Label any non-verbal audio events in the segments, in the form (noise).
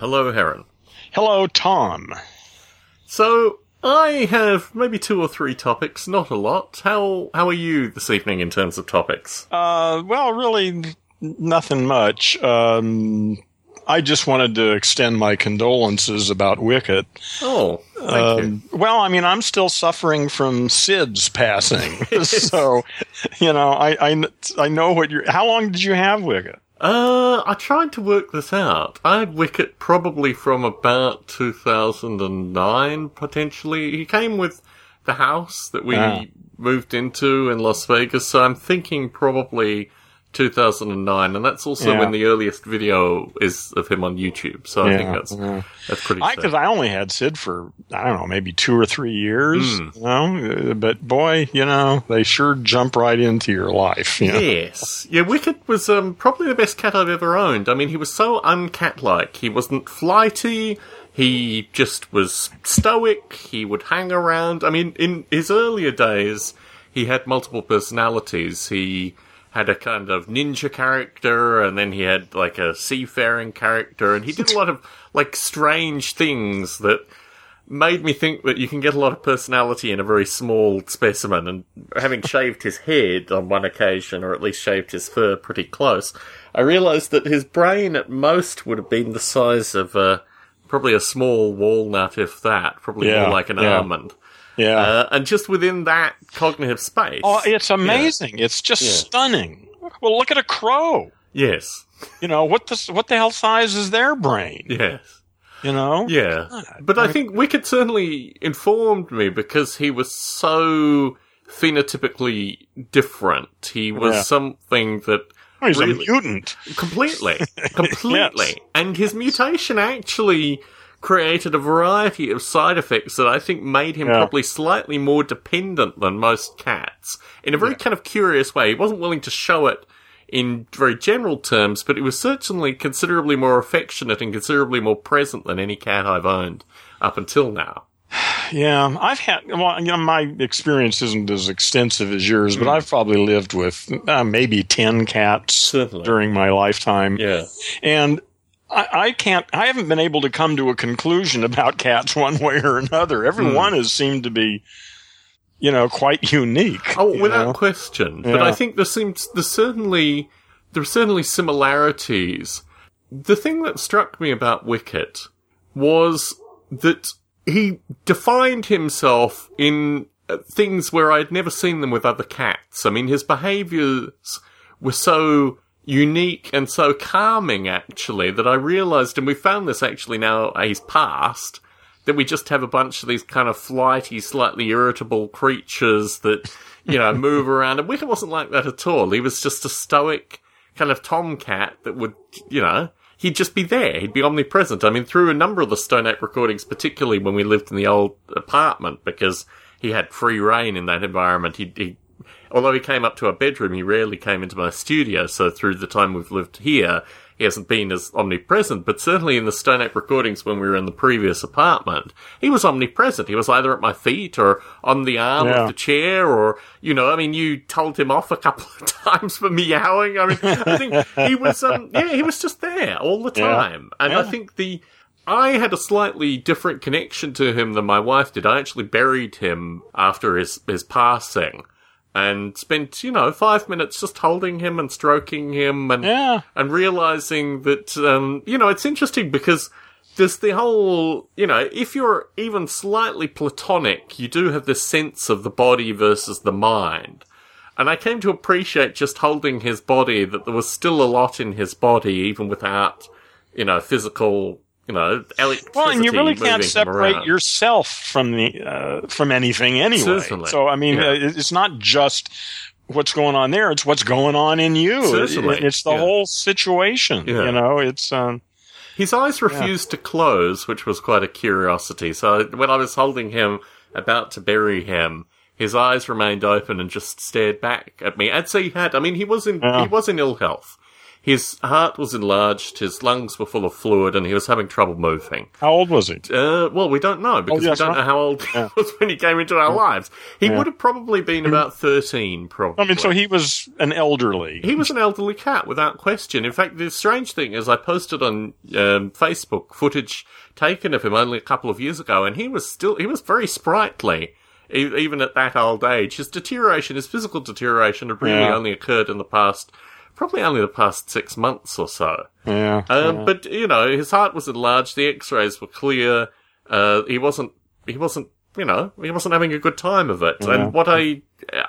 Hello, Heron. Hello, Tom. So, I have maybe two or three topics, not a lot. How how are you this evening in terms of topics? Uh, well, really, nothing much. Um, I just wanted to extend my condolences about Wicket. Oh, thank Um, well, I mean, I'm still suffering from Sid's passing, (laughs) so you know, I, I I know what you're. How long did you have Wicket? Uh, I tried to work this out. I had Wicket probably from about 2009, potentially. He came with the house that we Ah. moved into in Las Vegas, so I'm thinking probably 2009, and that's also Yeah. when the earliest video is of him on YouTube. So I think that's yeah. that's pretty. I because I only had Sid for I don't know maybe two or three years, Hmm. you know. Uh, But boy, you know they sure jump right into your life. You know? Yes. Yeah, Wicket was um, probably the best cat I've ever owned. I mean, he was so uncat-like. He wasn't flighty. He just was stoic. He would hang around. I mean, in his earlier days, he had multiple personalities. He had a kind of ninja character, and then he had like a seafaring character, and he did a lot of like strange things that made me think that you can get a lot of personality in a very small specimen. And having (laughs) shaved his head on one occasion, or at least shaved his fur pretty close, I realised that his brain at most would have been the size of uh, probably a small walnut, if that, probably Yeah, more like an yeah. almond. Yeah. Uh, and just within that cognitive space. oh, it's amazing. It's just Yeah. stunning. Well, look at a crow. yes, You know what the what the hell size is their brain? yes. You know. Yeah. But I think Wicket certainly informed me because he was so phenotypically different. He was Yeah. something that Oh, he's really- a mutant. completely, (laughs) completely. Yes. And his mutation actually created a variety of side effects that I think made him Yeah. probably slightly more dependent than most cats in a very kind of curious way. He wasn't willing to show it in very general terms, but he was certainly considerably more affectionate and considerably more present than any cat I've owned up until now. (sighs) Yeah, I've had. Well, you know, my experience isn't as extensive as yours, but I've probably lived with uh, maybe ten cats Certainly. during my lifetime. Yeah. and I, I can't. I haven't been able to come to a conclusion about cats (laughs) one way or another. Every Hmm. one has seemed to be, you know, quite unique. Oh, without know? question. But I think there seems there's certainly there are certainly similarities. The thing that struck me about Wicket was that he defined himself in uh, things where I'd never seen them with other cats. I mean, his behaviours were so unique and so calming, actually, that I realised, and we found this actually now he's passed, that we just have a bunch of these kind of flighty, slightly irritable creatures that, you know, (laughs) move around. And Wicket wasn't like that at all. He was just a stoic kind of tomcat that would, you know, he'd just be there. He'd be omnipresent. I mean, through a number of the Stone Ape recordings, particularly when we lived in the old apartment, because he had free reign in that environment. He, he although he came up to our bedroom, he rarely came into my studio. So through the time we've lived here, he hasn't been as omnipresent. But certainly in the Stone Ape recordings when we were in the previous apartment, he was omnipresent. He was either at my feet or on the arm Yeah. of the chair, or you know, I mean, you told him off a couple of (laughs) times for meowing. I mean, I think he was, um, yeah, he was just there all the Yeah. time, and I think the. I had a slightly different connection to him than my wife did. I actually buried him after his, his passing and spent, you know, five minutes just holding him and stroking him and, Yeah. and realizing that, um, you know, it's interesting because there's the whole, you know, if you're even slightly platonic, you do have this sense of the body versus the mind. And I came to appreciate just holding his body that there was still a lot in his body, even without, you know, physical, you know, electricity. Well, and you really can't separate yourself from the uh, from anything anyway. Certainly. So I mean, Yeah. uh, it's not just what's going on there; it's what's going on in you. Certainly. it's the Yeah. whole situation. Yeah. You know, it's um, His eyes refused to close, which was quite a curiosity. So when I was holding him, about to bury him, his eyes remained open and just stared back at me. I'd say he had. I mean, he was in he was in ill health. His heart was enlarged, his lungs were full of fluid, and he was having trouble moving. How old was he? Uh, well, we don't know because Oh, yes, we don't huh? know how old he was when he came into our lives. He Yeah. would have probably been about 13, probably. I mean, so he was an elderly. He was an elderly cat, without question. In fact, the strange thing is, I posted on um, Facebook footage taken of him only a couple of years ago, and he was still he was very sprightly, even at that old age. His deterioration, his physical deterioration, had really Yeah. only occurred in the past, probably only the past six months or so. yeah. Um, But you know, his heart was enlarged. The X-rays were clear. Uh, he wasn't. He wasn't. You know, he wasn't having a good time of it. And what I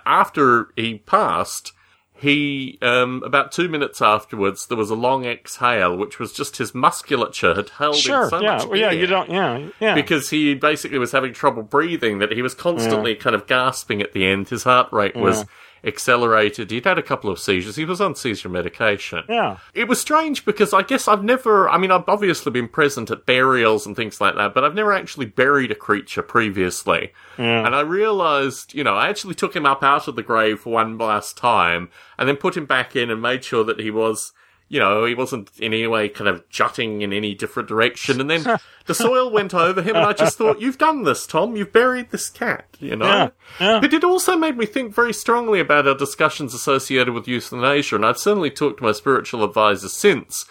after he passed, he um, about two minutes afterwards, there was a long exhale, which was just his musculature had held in sure. so yeah. much Well, yeah. You don't. Yeah. Yeah. because he basically was having trouble breathing, that he was constantly kind of gasping at the end. His heart rate was accelerated. He'd had a couple of seizures. He was on seizure medication. yeah. It was strange because I guess I've never, I mean, I've obviously been present at burials and things like that, but I've never actually buried a creature previously. Yeah. And I realized, you know, I actually took him up out of the grave for one last time and then put him back in and made sure that he was, you know, he wasn't in any way kind of jutting in any different direction. And then (laughs) the soil went over him and I just thought, you've done this, Tom. You've buried this cat, you know? Yeah, yeah. But it also made me think very strongly about our discussions associated with euthanasia, and I've certainly talked to my spiritual advisor since,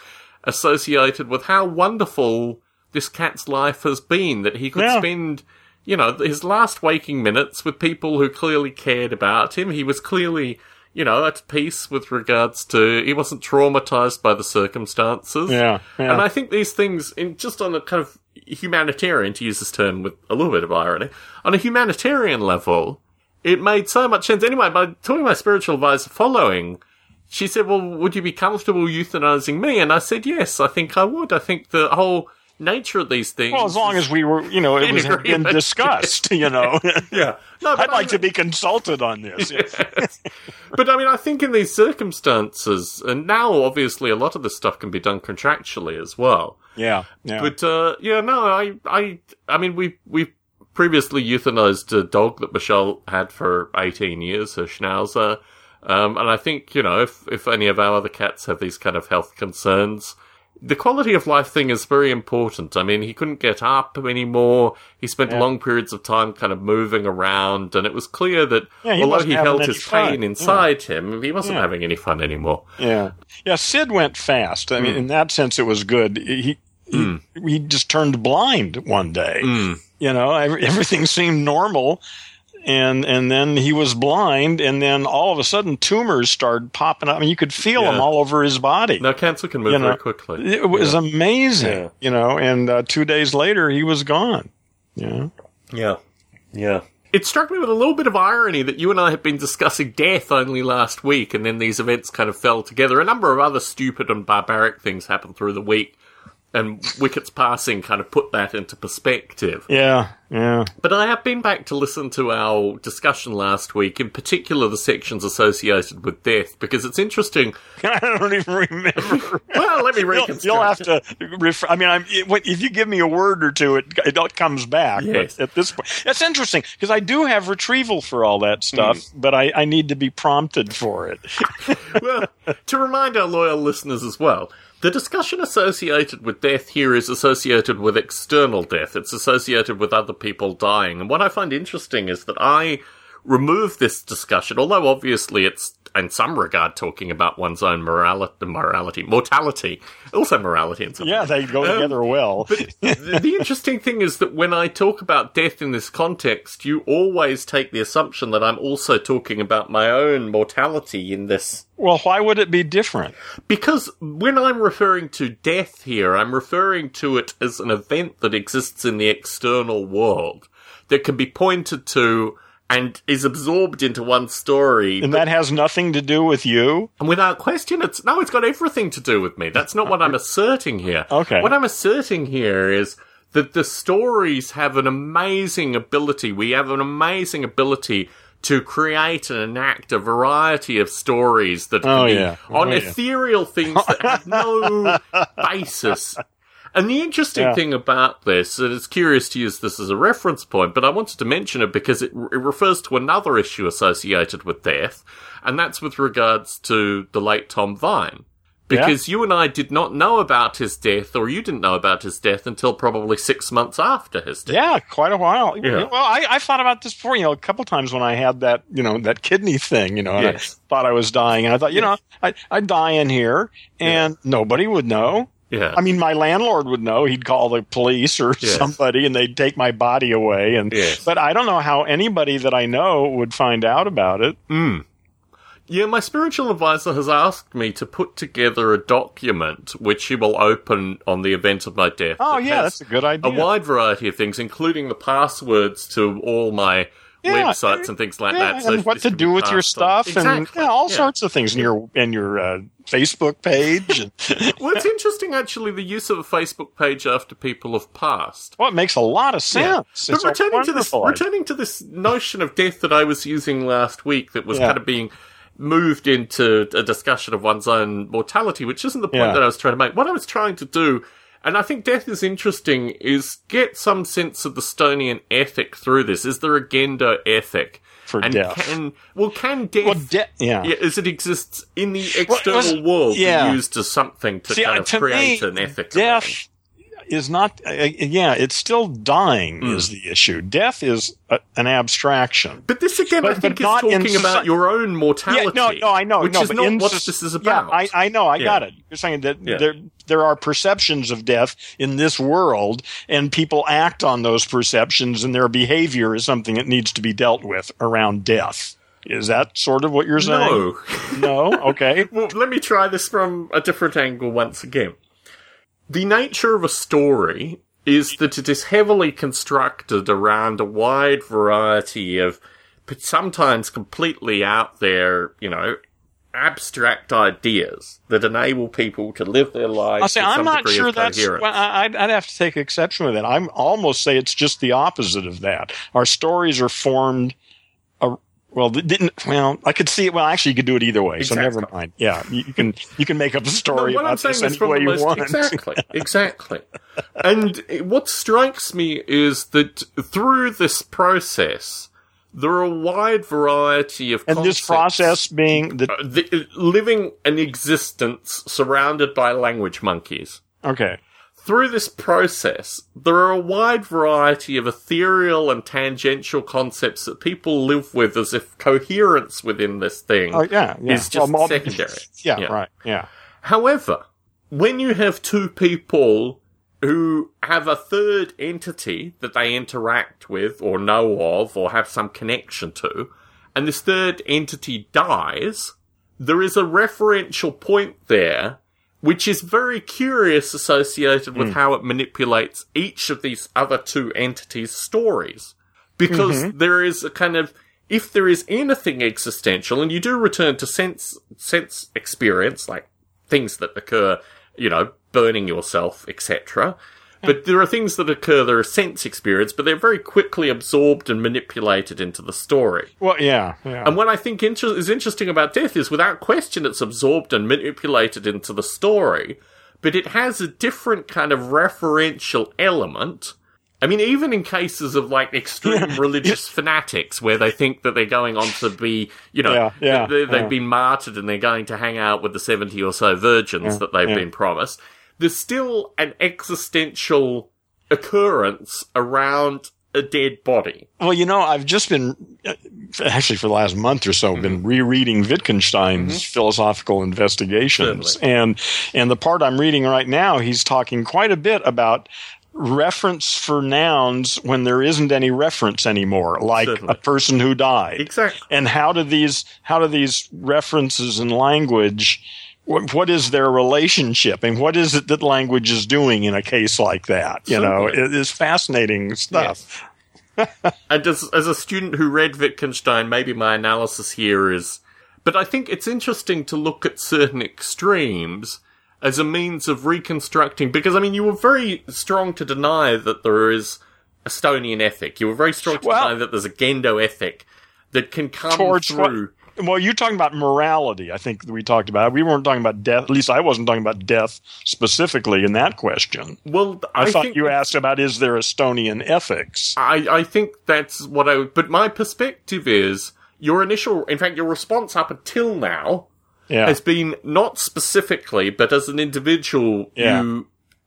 associated with how wonderful this cat's life has been, that he could Yeah. spend, you know, his last waking minutes with people who clearly cared about him. He was clearly, you know, at peace with regards to, he wasn't traumatized by the circumstances. Yeah, yeah. And I think these things, in just on a kind of humanitarian, to use this term with a little bit of irony, on a humanitarian level, it made so much sense. Anyway, by talking to my spiritual advisor following, she said, well, would you be comfortable euthanizing me? And I said, yes, I think I would. I think the whole nature of these things. Well, as long as we were, you know, it was been (laughs) discussed, you know. (laughs) Yeah. No, I'd I like to be consulted on this. (laughs) But I mean, I think in these circumstances, and now obviously a lot of this stuff can be done contractually as well. Yeah, yeah. But uh, yeah, no, I, I, I mean, we we previously euthanized a dog that Michelle had for eighteen years, her Schnauzer, um, and I think you know if if any of our other cats have these kind of health concerns. The quality of life thing is very important. I mean, he couldn't get up anymore. He spent Yeah. long periods of time kind of moving around, and it was clear that Yeah, he although he held his fun. pain Yeah. inside him, he wasn't Yeah. having any fun anymore. yeah, yeah. Sid went fast. I Hmm. mean, in that sense, it was good. He he, he just turned blind one day. Hmm. You know, (laughs) everything seemed normal, and and then he was blind, and then all of a sudden tumors started popping up. I mean, you could feel Yeah. them all over his body. Now, cancer can move You know, very quickly. It was amazing, Yeah. you know. And uh, two days later, he was gone. Yeah. Yeah. Yeah. It struck me with a little bit of irony that you and I had been discussing death only last week, and then these events kind of fell together. A number of other stupid and barbaric things happened through the week, and Wicket's passing kind of put that into perspective. Yeah. Yeah. But I have been back to listen to our discussion last week, in particular the sections associated with death, because it's interesting. (laughs) I don't even remember. (laughs) Well, let me You'll, reconstruct. you'll have to. I mean, I'm, if you give me a word or two, it, it comes back. Yes. At this point, that's interesting because I do have retrieval for all that stuff, Hmm. but I, I need to be prompted for it. (laughs) well, to remind our loyal listeners as well, the discussion associated with death here is associated with external death. It's associated with other people dying. And what I find interesting is that I remove this discussion, although obviously it's in some regard talking about one's own morality, morality, mortality, also morality in some yeah, they go um, together well. the, the interesting thing is that when I talk about death in this context, you always take the assumption that I'm also talking about my own mortality in this well, why would it be different? because when I'm referring to death here, I'm referring to it as an event that exists in the external world that can be pointed to and is absorbed into one story. And that has nothing to do with you. And without question, it's no, it's got everything to do with me. That's not what I'm (laughs) asserting here. Okay. What I'm asserting here is that the stories have an amazing ability. We have an amazing ability to create and enact a variety of stories that Oh, yeah. on Oh, yeah. ethereal things that have no (laughs) basis. And the interesting Yeah. thing about this, and it's curious to use this as a reference point, but I wanted to mention it because it, it refers to another issue associated with death, and that's with regards to the late Tom Vine. Because you and I did not know about his death, or you didn't know about his death until probably six months after his death. Yeah, quite a while. Yeah. Well, I, I thought about this before, you know, a couple times when I had that, you know, that kidney thing, you know, and I thought I was dying. And I thought, you know, I, I'd die in here and nobody would know. Yeah. I mean, my landlord would know. He'd call the police or Yes. somebody, and they'd take my body away. And Yes. but I don't know how anybody that I know would find out about it. Hmm. Yeah, my spiritual advisor has asked me to put together a document which he will open on the event of my death. Oh that yeah, that's a good idea. a wide variety of things, including the passwords to all my Yeah, websites and things like yeah, that. so and what to do with your passed on. stuff and Exactly, yeah, all sorts of things in your in your uh, Facebook page. And, (laughs) Well, it's interesting actually the use of a Facebook page after people have passed. well, it makes a lot of sense. But It's returning to this, idea. returning to this notion of death that I was using last week, that was kind of being moved into a discussion of one's own mortality, which isn't the point that I was trying to make. What I was trying to do, and I think death is interesting, is get some sense of the Stonian ethic through this. Is there a Gendo ethic? For and death. can well can death Well, de- yeah. yeah, as it exists in the Well, external was- world, yeah. be used as something to See, kind of to create me, an ethic. around. Death is not uh, yeah it's still dying Hmm. is the issue death is a, an abstraction But this again, I But- think, but not is in talking about your own mortality. yeah no no i know which no is but not in what this is yeah about. i, I know i Yeah. got it you're saying that Yeah. there there are perceptions of death in this world and people act on those perceptions and their behavior is something that needs to be dealt with around death is that sort of what you're saying no. (laughs) no okay well, let me try this from a different angle once again. The nature of a story is that it is heavily constructed around a wide variety of, but sometimes completely out there, you know, abstract ideas that enable people to live their lives I'll say I'm not sure that's. Well, I- I'd, I'd have to take exception with that. I'm almost say it's just the opposite of that. Our stories are formed. Well, didn't. Well, I could see it. Well, actually, you could do it either way. So never mind. Yeah, you, you can you can make up a story I'm about this any way you most want. exactly, (laughs) exactly. and what strikes me is that through this process, there are a wide variety of And this process being the Uh, the, living an existence surrounded by language monkeys. okay. Through this process, there are a wide variety of ethereal and tangential concepts that people live with as if coherence within this thing Oh yeah, yeah. is just mul- secondary. Yeah, Yeah. right. Yeah. However, when you have two people who have a third entity that they interact with or know of or have some connection to, and this third entity dies, there is a referential point there which is very curious associated with hmm. how it manipulates each of these other two entities' stories. Because mm-hmm. there is a kind of, if there is anything existential, and you do return to sense, sense experience, like things that occur, you know, burning yourself, etc. But there are things that occur that are sense experience, but they're very quickly absorbed and manipulated into the story. Well, yeah, yeah. And what I think inter- is interesting about death is, without question, it's absorbed and manipulated into the story, but it has a different kind of referential element. I mean, even in cases of like extreme (laughs) religious fanatics where they think that they're going on to be, you know, Yeah, yeah, they, they've yeah. been martyred and they're going to hang out with the 70 or so virgins that they've been promised, there's still an existential occurrence around a dead body. Well, you know, I've just been actually for the last month or so mm-hmm. been rereading Wittgenstein's mm-hmm. philosophical investigations, Certainly. and and the part I'm reading right now, he's talking quite a bit about reference for nouns when there isn't any reference anymore, like Certainly. a person who died, Exactly. and how do these how do these references in language what, what is their relationship and what is it that language is doing in a case like that you know it is fascinating stuff (laughs) And as, as a student who read Wittgenstein, maybe my analysis here is, but I think it's interesting to look at certain extremes as a means of reconstructing, because I mean, you were very strong to deny that there is a Stonian ethic. You were very strong to Well- deny that there's a Gendo ethic that can come towards what- through. Well, you're talking about morality. I think we talked about. We weren't talking about death. At least I wasn't talking about death specifically in that question. Well, I, I, thought you asked about is there a Stonian ethics? I, I think that's what I. But my perspective is your initial, in fact, your response up until now Yeah. has been not specifically, but as an individual, Yeah. you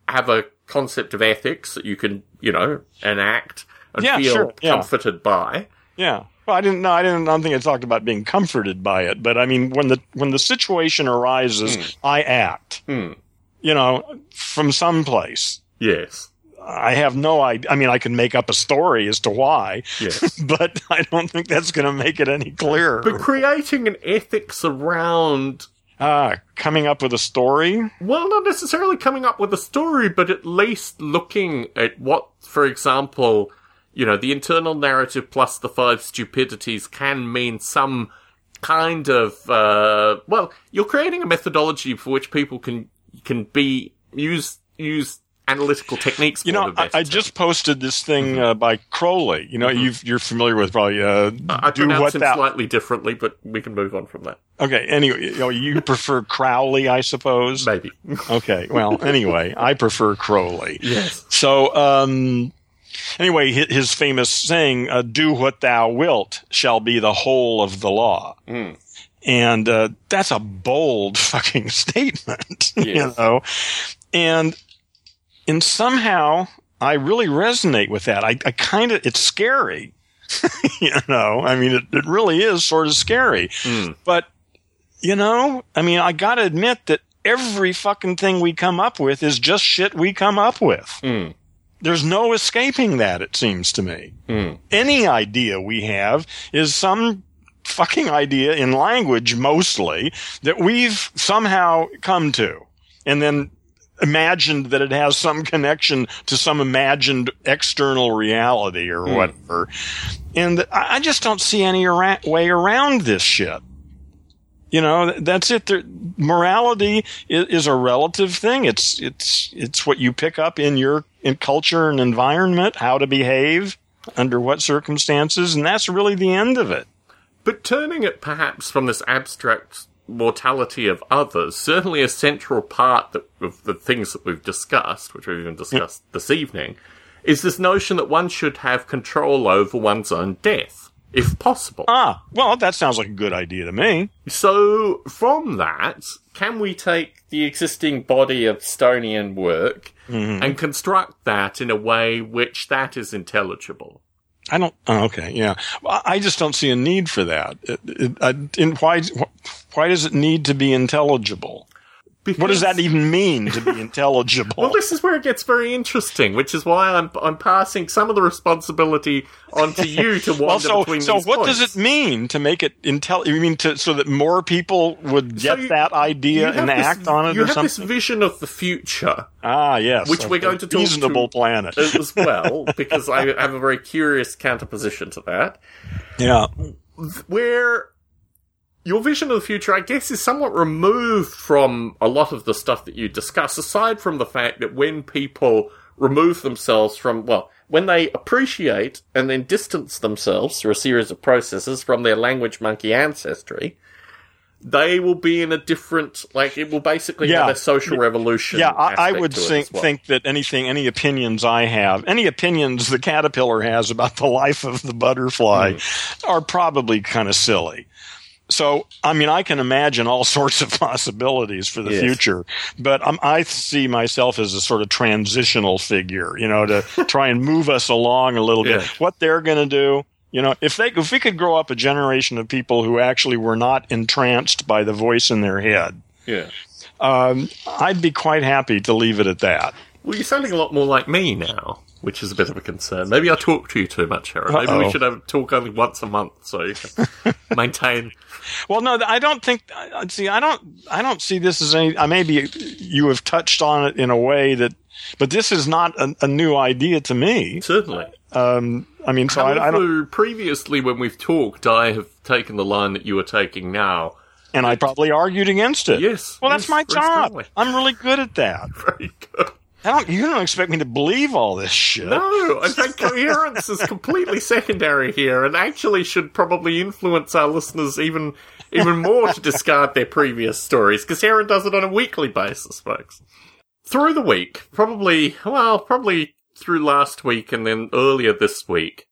have a concept of ethics that you can, you know, enact and Yeah, feel sure, comforted by. Yeah. Well, I didn't know. I didn't. I don't think I talked about being comforted by it. But I mean, when the when the situation arises, I act. Hmm. You know, from someplace. Yes. I have no idea. I mean, I can make up a story as to why, Yes. (laughs) but I don't think that's going to make it any clearer. but creating an ethics around Ah, coming up with a story. Well, not necessarily coming up with a story, but at least looking at what, for example, you know, the internal narrative plus the five stupidities can mean some kind of, uh, well, you're creating a methodology for which people can, can be, use, use analytical techniques. You know, I, I just posted this thing uh, by Crowley. You know, you've, you're familiar with probably uh, I do pronounce what thou. slightly differently, but we can move on from that. Okay. Anyway, you, know, you prefer Crowley, I suppose. Maybe. Okay. Well, anyway, I prefer Crowley. (laughs) yes. So, um, anyway, his, famous saying, uh, "Do what thou wilt shall be the whole of the law," and uh, that's a bold (laughs) fucking statement, (laughs) you know. And and somehow I really resonate with that. I, I kind of it's scary, (laughs) you know. I mean, it, it really is sort of scary, Hmm. but you know, I mean, I got to admit that every fucking thing we come up with is just shit we come up with. Hmm. There's no escaping that, it seems to me. Hmm. Any idea we have is some fucking idea in language mostly that we've somehow come to and then imagined that it has some connection to some imagined external reality or whatever. And I just don't see any way around this shit. You know, that's it. There, morality is, is a relative thing. It's it's it's what you pick up in your in culture and environment, how to behave under what circumstances, and that's really the end of it. But turning it perhaps from this abstract mortality of others, certainly a central part that, of the things that we've discussed, which we've even discussed this evening, is this notion that one should have control over one's own death, if possible. Ah, well, that sounds like a good idea to me. So, from that, can we take the existing body of Stonian work and construct that in a way which that is intelligible? I don't. Oh, okay, yeah. I just don't see a need for that. It, it, I, why? Why does it need to be intelligible? What does that even mean to be (laughs) intelligible? Well, this is where it gets very interesting, which is why I'm I'm passing some of the responsibility onto you to (laughs) wander well, so between so these what points. does it mean to make it intel? You mean to so that more people would So get you- that idea and this- act on it You or have something? this vision of the future ah, yes, which we're going to talk reasonable to- planet. as (laughs) well, because I have a very curious counterposition to that. yeah, where your vision of the future, I guess, is somewhat removed from a lot of the stuff that you discuss, aside from the fact that when people remove themselves from, well, when they appreciate and then distance themselves through a series of processes from their language monkey ancestry, they will be in a different, like, it will basically Yeah. have a social revolution. yeah. I, I would think well. think that anything, any opinions I have, any opinions the caterpillar has about the life of the butterfly, Hmm. are probably kind of silly. So, I mean, I can imagine all (laughs) sorts of possibilities for the Yes. future, but um, I see myself as a sort of transitional figure, you know, to (laughs) try and move us along a little bit. Yeah. What they're going to do, you know, if they, if we could grow up a generation of people who actually were not entranced by the voice in their head, Yeah. um, I'd be quite happy to leave it at that. Well, you're sounding a lot more like me now, which is a bit of a concern. Maybe I talk to you too much, Harry. Maybe we should have talk only once a month so you can (laughs) maintain. Well, no, I don't think. See, I don't. I don't see this as any. I maybe you have touched on it in a way that, but this is not a, a new idea to me. Certainly. Um, I mean, so I, I don't. Previously when we've talked, I have taken the line that you are taking now. And I probably argued against it. Yes, Well, that's my job. strongly. I'm really good at that. (laughs) Very good. I don't. You don't expect me to believe all this shit. No, in fact, coherence is completely secondary here, and actually should probably influence our listeners even even more to discard their previous stories, because Heron does it on a weekly basis, folks. Through the week, probably, well, probably through last week and then earlier this week,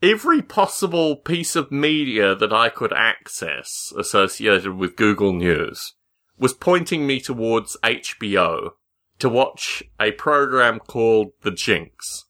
every possible piece of media that I could access associated with Google News was pointing me towards HBO to watch a program called The Jinx.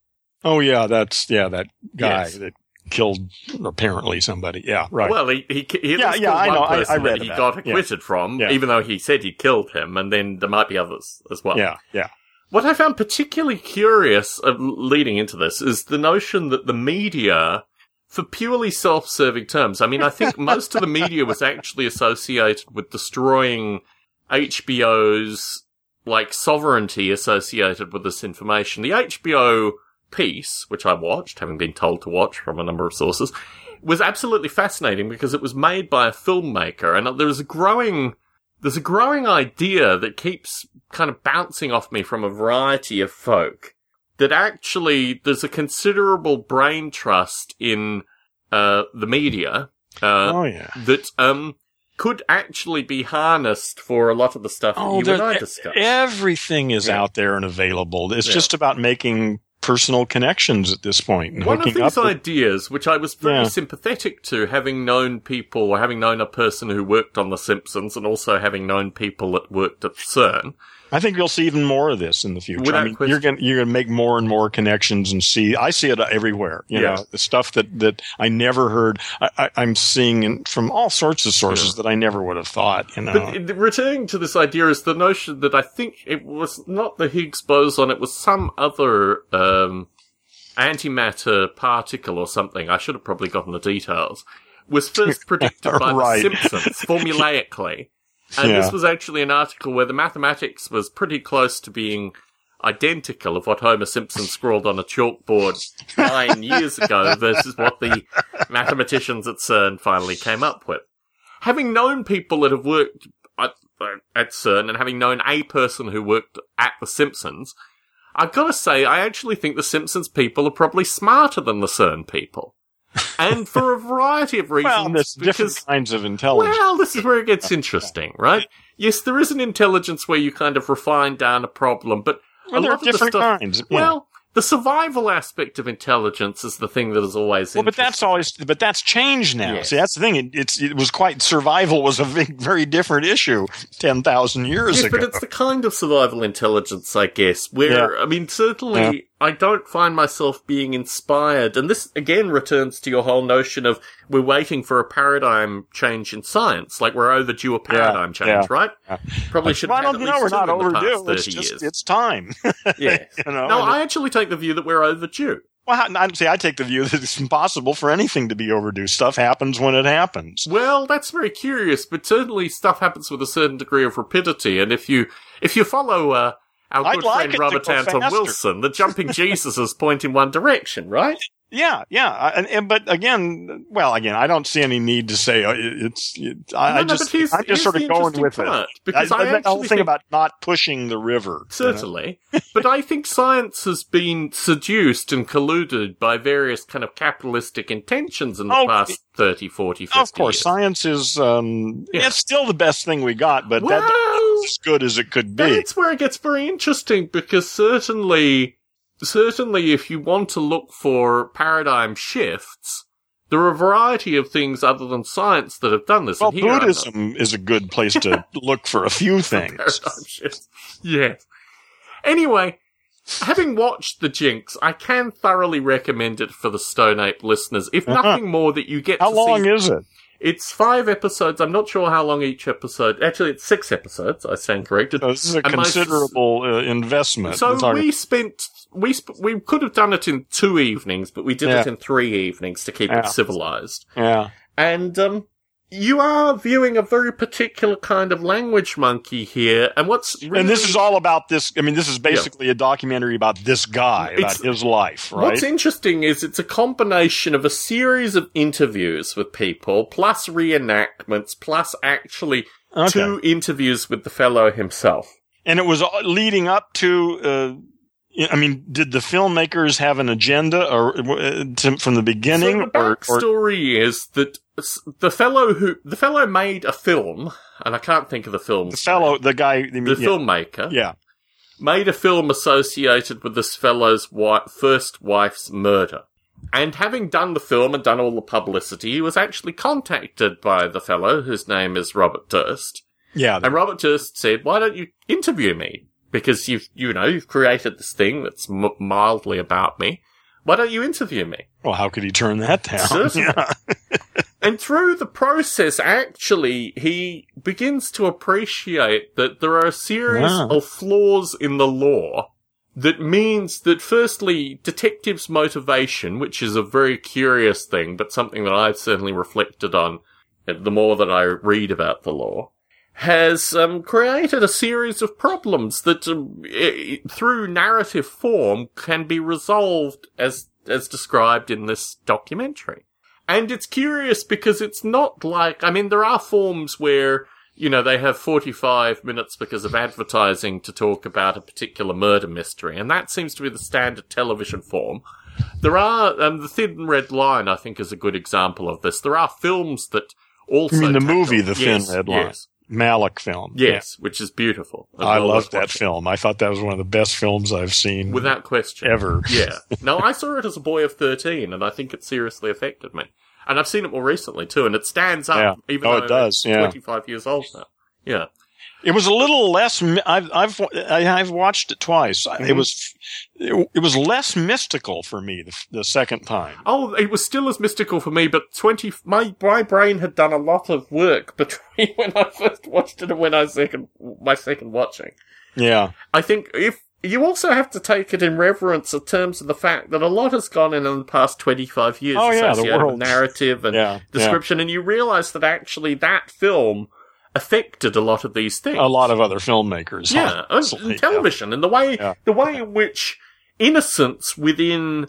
Oh yeah, that's yeah that guy Yes. that killed apparently somebody. Yeah, right. Well, he, he, he Yeah, yeah, I know. I- I read that he got it. Yeah. acquitted from, Yeah. even though he said he killed him, and then there might be others as well. yeah, yeah. What I found particularly curious of leading into this is the notion that the media, for purely self-serving terms, I mean, I think (laughs) most of the media was actually associated with destroying HBO's, like, sovereignty associated with this information. The HBO piece, which I watched, having been told to watch from a number of sources, was absolutely fascinating because it was made by a filmmaker and there was a growing there's a growing idea that keeps kind of bouncing off me from a variety of folk that actually there's a considerable brain trust in uh, the media uh, oh yeah. that um, could actually be harnessed for a lot of the stuff that Oh, you and I discussed. Everything is Yeah. out there and available. It's Yeah. just about making personal connections at this point One of these with- ideas, which I was very Yeah. sympathetic to, having known people, or having known a person who worked on The Simpsons, and also having known people that worked at CERN, I think you'll see even more of this in the future. Without I mean, you're going you're going to make more and more connections and see. I see it everywhere. You Yeah. know, the stuff that that I never heard. I, I, I'm seeing in, from all sorts of sources that I never would have thought. You know, But returning to this idea is the notion that I think it was not the Higgs boson, it was some other um, antimatter particle or something. I should have probably gotten the details. Was first (laughs) predicted by Right. the Simpsons formulaically, (laughs) and Yeah. this was actually an article where the mathematics was pretty close to being identical of what Homer Simpson scrawled on a chalkboard nine (laughs) years ago versus what the mathematicians at CERN finally came up with. Having known people that have worked at, at CERN and having known a person who worked at The Simpsons, I've got to say, I actually think The Simpsons people are probably smarter than the CERN people. And for a variety of reasons. well, there's different kinds of intelligence. well, this is where it gets interesting, right? Yes, there is an intelligence where you kind of refine down a problem, but a Well, there are lot of the different stuff. kinds. yeah. Well, the survival aspect of intelligence is the thing that is always Well, but that's always, but that's changed now. Yes. See, that's the thing. It, it's, it was quite, survival was a big, very different issue 10,000 years Yes, ago. but it's the kind of survival intelligence, I guess, where, I mean, certainly I don't find myself being inspired. And this again returns to your whole notion of we're waiting for a paradigm change in science, like we're overdue a paradigm change, yeah, right? yeah. Probably should well, I don't know. We're not two in the past overdue. It's just, years. it's time. (laughs) yeah. you know, No, I actually take the view that we're overdue. Well, I see. I take the view that it's impossible for anything to be overdue. Stuff happens when it happens. Well, that's very curious, but certainly stuff happens with a certain degree of rapidity, and if you if you follow uh, our I'd good like friend Robert Anton faster. Wilson, the jumping (laughs) Jesuses point in one direction, right? Yeah, yeah. I- And, and but again, well, again, I don't see any need to say uh, it's. It, I, No, I no, just, here's- I'm just sort of going with part, it. because I the whole thing think- about not pushing the river. you know? Certainly. but I think science has been seduced and colluded by various kind of capitalistic intentions in the Oh, past 30, 40, 50 Of course, years. science is. Um, Yeah. It's still the best thing we got, but Well, that's as good as it could be. That's where it gets very interesting because certainly, certainly if you want to look for paradigm shifts, there are a variety of things other than science that have done this. Well, here Buddhism is a good place to (laughs) look for a few things. paradigm shifts. Yes. Anyway, having watched The Jinx, I can thoroughly recommend it for the Stone Ape listeners. If Uh-huh. nothing more, that you get How long see. is it? It's five episodes. I'm not sure how long each episode. Actually, it's six episodes. I stand corrected. So this is a And my- considerable uh, investment. So we spent we sp- we could have done it in two evenings, but we did it in three evenings to keep Yeah. it civilized. yeah. And um, you are viewing a very particular kind of language monkey here. And what's really, And this is all about this. I mean, this is basically a documentary about this guy, It's- about his life, right? What's interesting is it's a combination of a series of interviews with people, plus reenactments, plus actually Okay. two interviews with the fellow himself. And it was leading up to. Uh, I mean, did the filmmakers have an agenda, or uh, to, from the beginning, So the or, or is that the fellow who the fellow made a film, and I can't think of the film. the fellow, the guy, the, the yeah, filmmaker, yeah, made a film associated with this fellow's wi- first wife's murder. And having done the film and done all the publicity, he was actually contacted by the fellow whose name is Robert Durst. Yeah. And Robert Durst said, why don't you interview me? Because you've, you know, you've created this thing that's m- mildly about me. Why don't you interview me? Well, how could he turn that down? (laughs) Certainly. Yeah. (laughs) And through the process, actually, he begins to appreciate that there are a series Wow. of flaws in the law that means that firstly, detectives' motivation, which is a very curious thing, but something that I've certainly reflected on the more that I read about the law, has um, created a series of problems that, um, i- i- through narrative form, can be resolved as as described in this documentary. And it's curious because it's not like, I mean, there are forms where, you know, they have 45 minutes because of advertising to talk about a particular murder mystery, and that seems to be the standard television form. There are, um, The Thin Red Line, I think, is a good example of this. There are films that also. You mean the tackle- movie, The Thin Red Line? Yes, Malick film. yes, which is beautiful. as I well loved that watching- film. I thought that was one of the best films I've seen Without question. ever. Yeah. (laughs) No, I saw it as a boy of 13, and I think it seriously affected me. And I've seen it more recently, too, and it stands up, Yeah. even Oh, though it does, it's yeah. 25 years old now. Yeah. It was a little less. I've I've I- I've watched it twice. It Mhm. was it, it was less mystical for me the, the second time. Oh, it was still as mystical for me, but 20, my, my brain had done a lot of work (laughs) between when I first watched it and when I second, my second watching. Yeah, I think if, you also have to take it in reverence in terms of the fact that a lot has gone in in the past 25 years Oh, yeah, the associated with world. narrative and (laughs) yeah, yeah. description, and you realize that actually that film affected a lot of these things. A lot of other filmmakers. yeah, and, and television, and the way Yeah. the way in which innocence within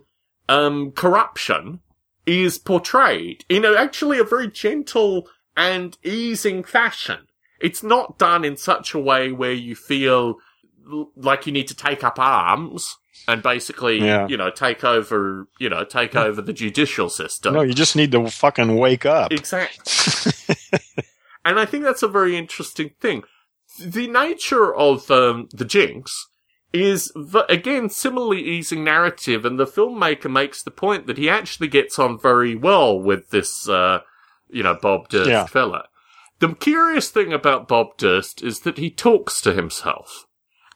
um, corruption is portrayed in a, actually a very gentle and easing fashion. It's not done in such a way where you feel l- like you need to take up arms and basically, Yeah. you know, take over, you know, take over the judicial system. No, you just need to fucking wake up. Exactly. (laughs) and I think that's a very interesting thing. The nature of um, the Jinx is, again, similarly easing narrative, and the filmmaker makes the point that he actually gets on very well with this, uh, you know, Bob Durst Yeah. fella. The curious thing about Bob Durst is that he talks to himself.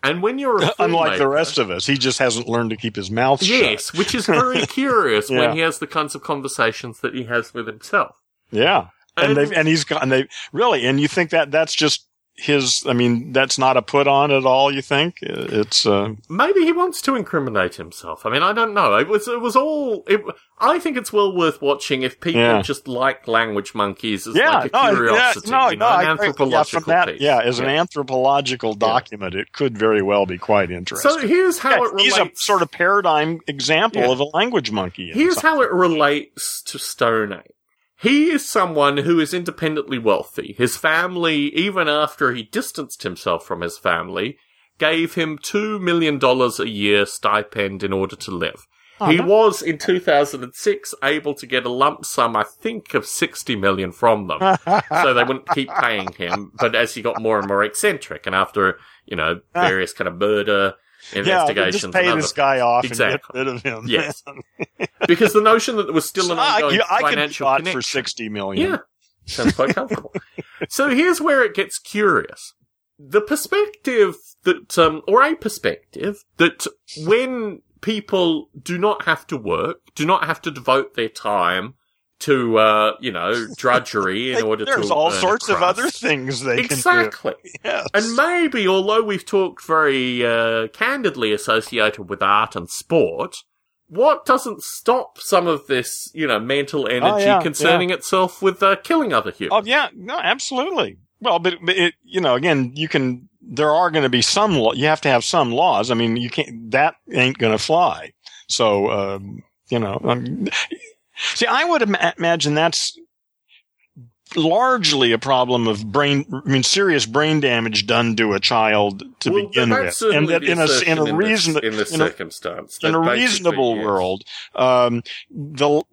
And when you're a (laughs) Unlike the rest of us, he just hasn't learned to keep his mouth shut. Yes, which is very (laughs) curious Yeah. when he has the kinds of conversations that he has with himself. Yeah, and, they've and he's got and they really and you think that that's just his. I mean, that's not a put on at all. You think it's uh, Maybe he wants to incriminate himself. I mean, I don't know. It was it was all. It, I think it's well worth watching if people Yeah. just like language monkeys as yeah, like a no, yeah, curiosity, no, you no, know, I an anthropological yeah, that, piece. yeah, as an anthropological document, it could very well be quite interesting. So here's how Yeah, it relates. he's a sort of paradigm example Yeah. of a language monkey. Here's how it relates to Stone Ape. He is someone who is independently wealthy. His family, even after he distanced himself from his family, gave him $2 million a year stipend in order to live. Oh, he was in 2006 able to get a lump sum, I think, of 60 million from them. (laughs) so they wouldn't keep paying him. But as he got more and more eccentric and after, you know, ah. various kind of murder yeah, just pay and other this guy off Exactly. and get rid of him. Yes. (laughs) because the notion that there was still an I, ongoing I could financial bought connection. for sixty million. Yeah, sounds quite comfortable. (laughs) so here's where it gets curious. The perspective that, um, or a perspective that when people do not have to work, do not have to devote their time to, uh, you know, drudgery (laughs) in order to There's all sorts of other things they Exactly. can do. Yes. And maybe, although we've talked very uh, candidly associated with art and sport, what doesn't stop some of this, you know, mental energy Oh, yeah, concerning itself with uh, killing other humans? Oh yeah, no, absolutely. Well, but, but it, you know, again, you can. There are going to be some. Law, you have to have some laws. I mean, you can't. That ain't going to fly. So, um, you know, um, see, I would ima- imagine that's largely a problem of brain. I mean, serious brain damage done to a child to Well, begin with, and that in a in a reason in this in a- circumstance, in a reasonable yes. world, um, the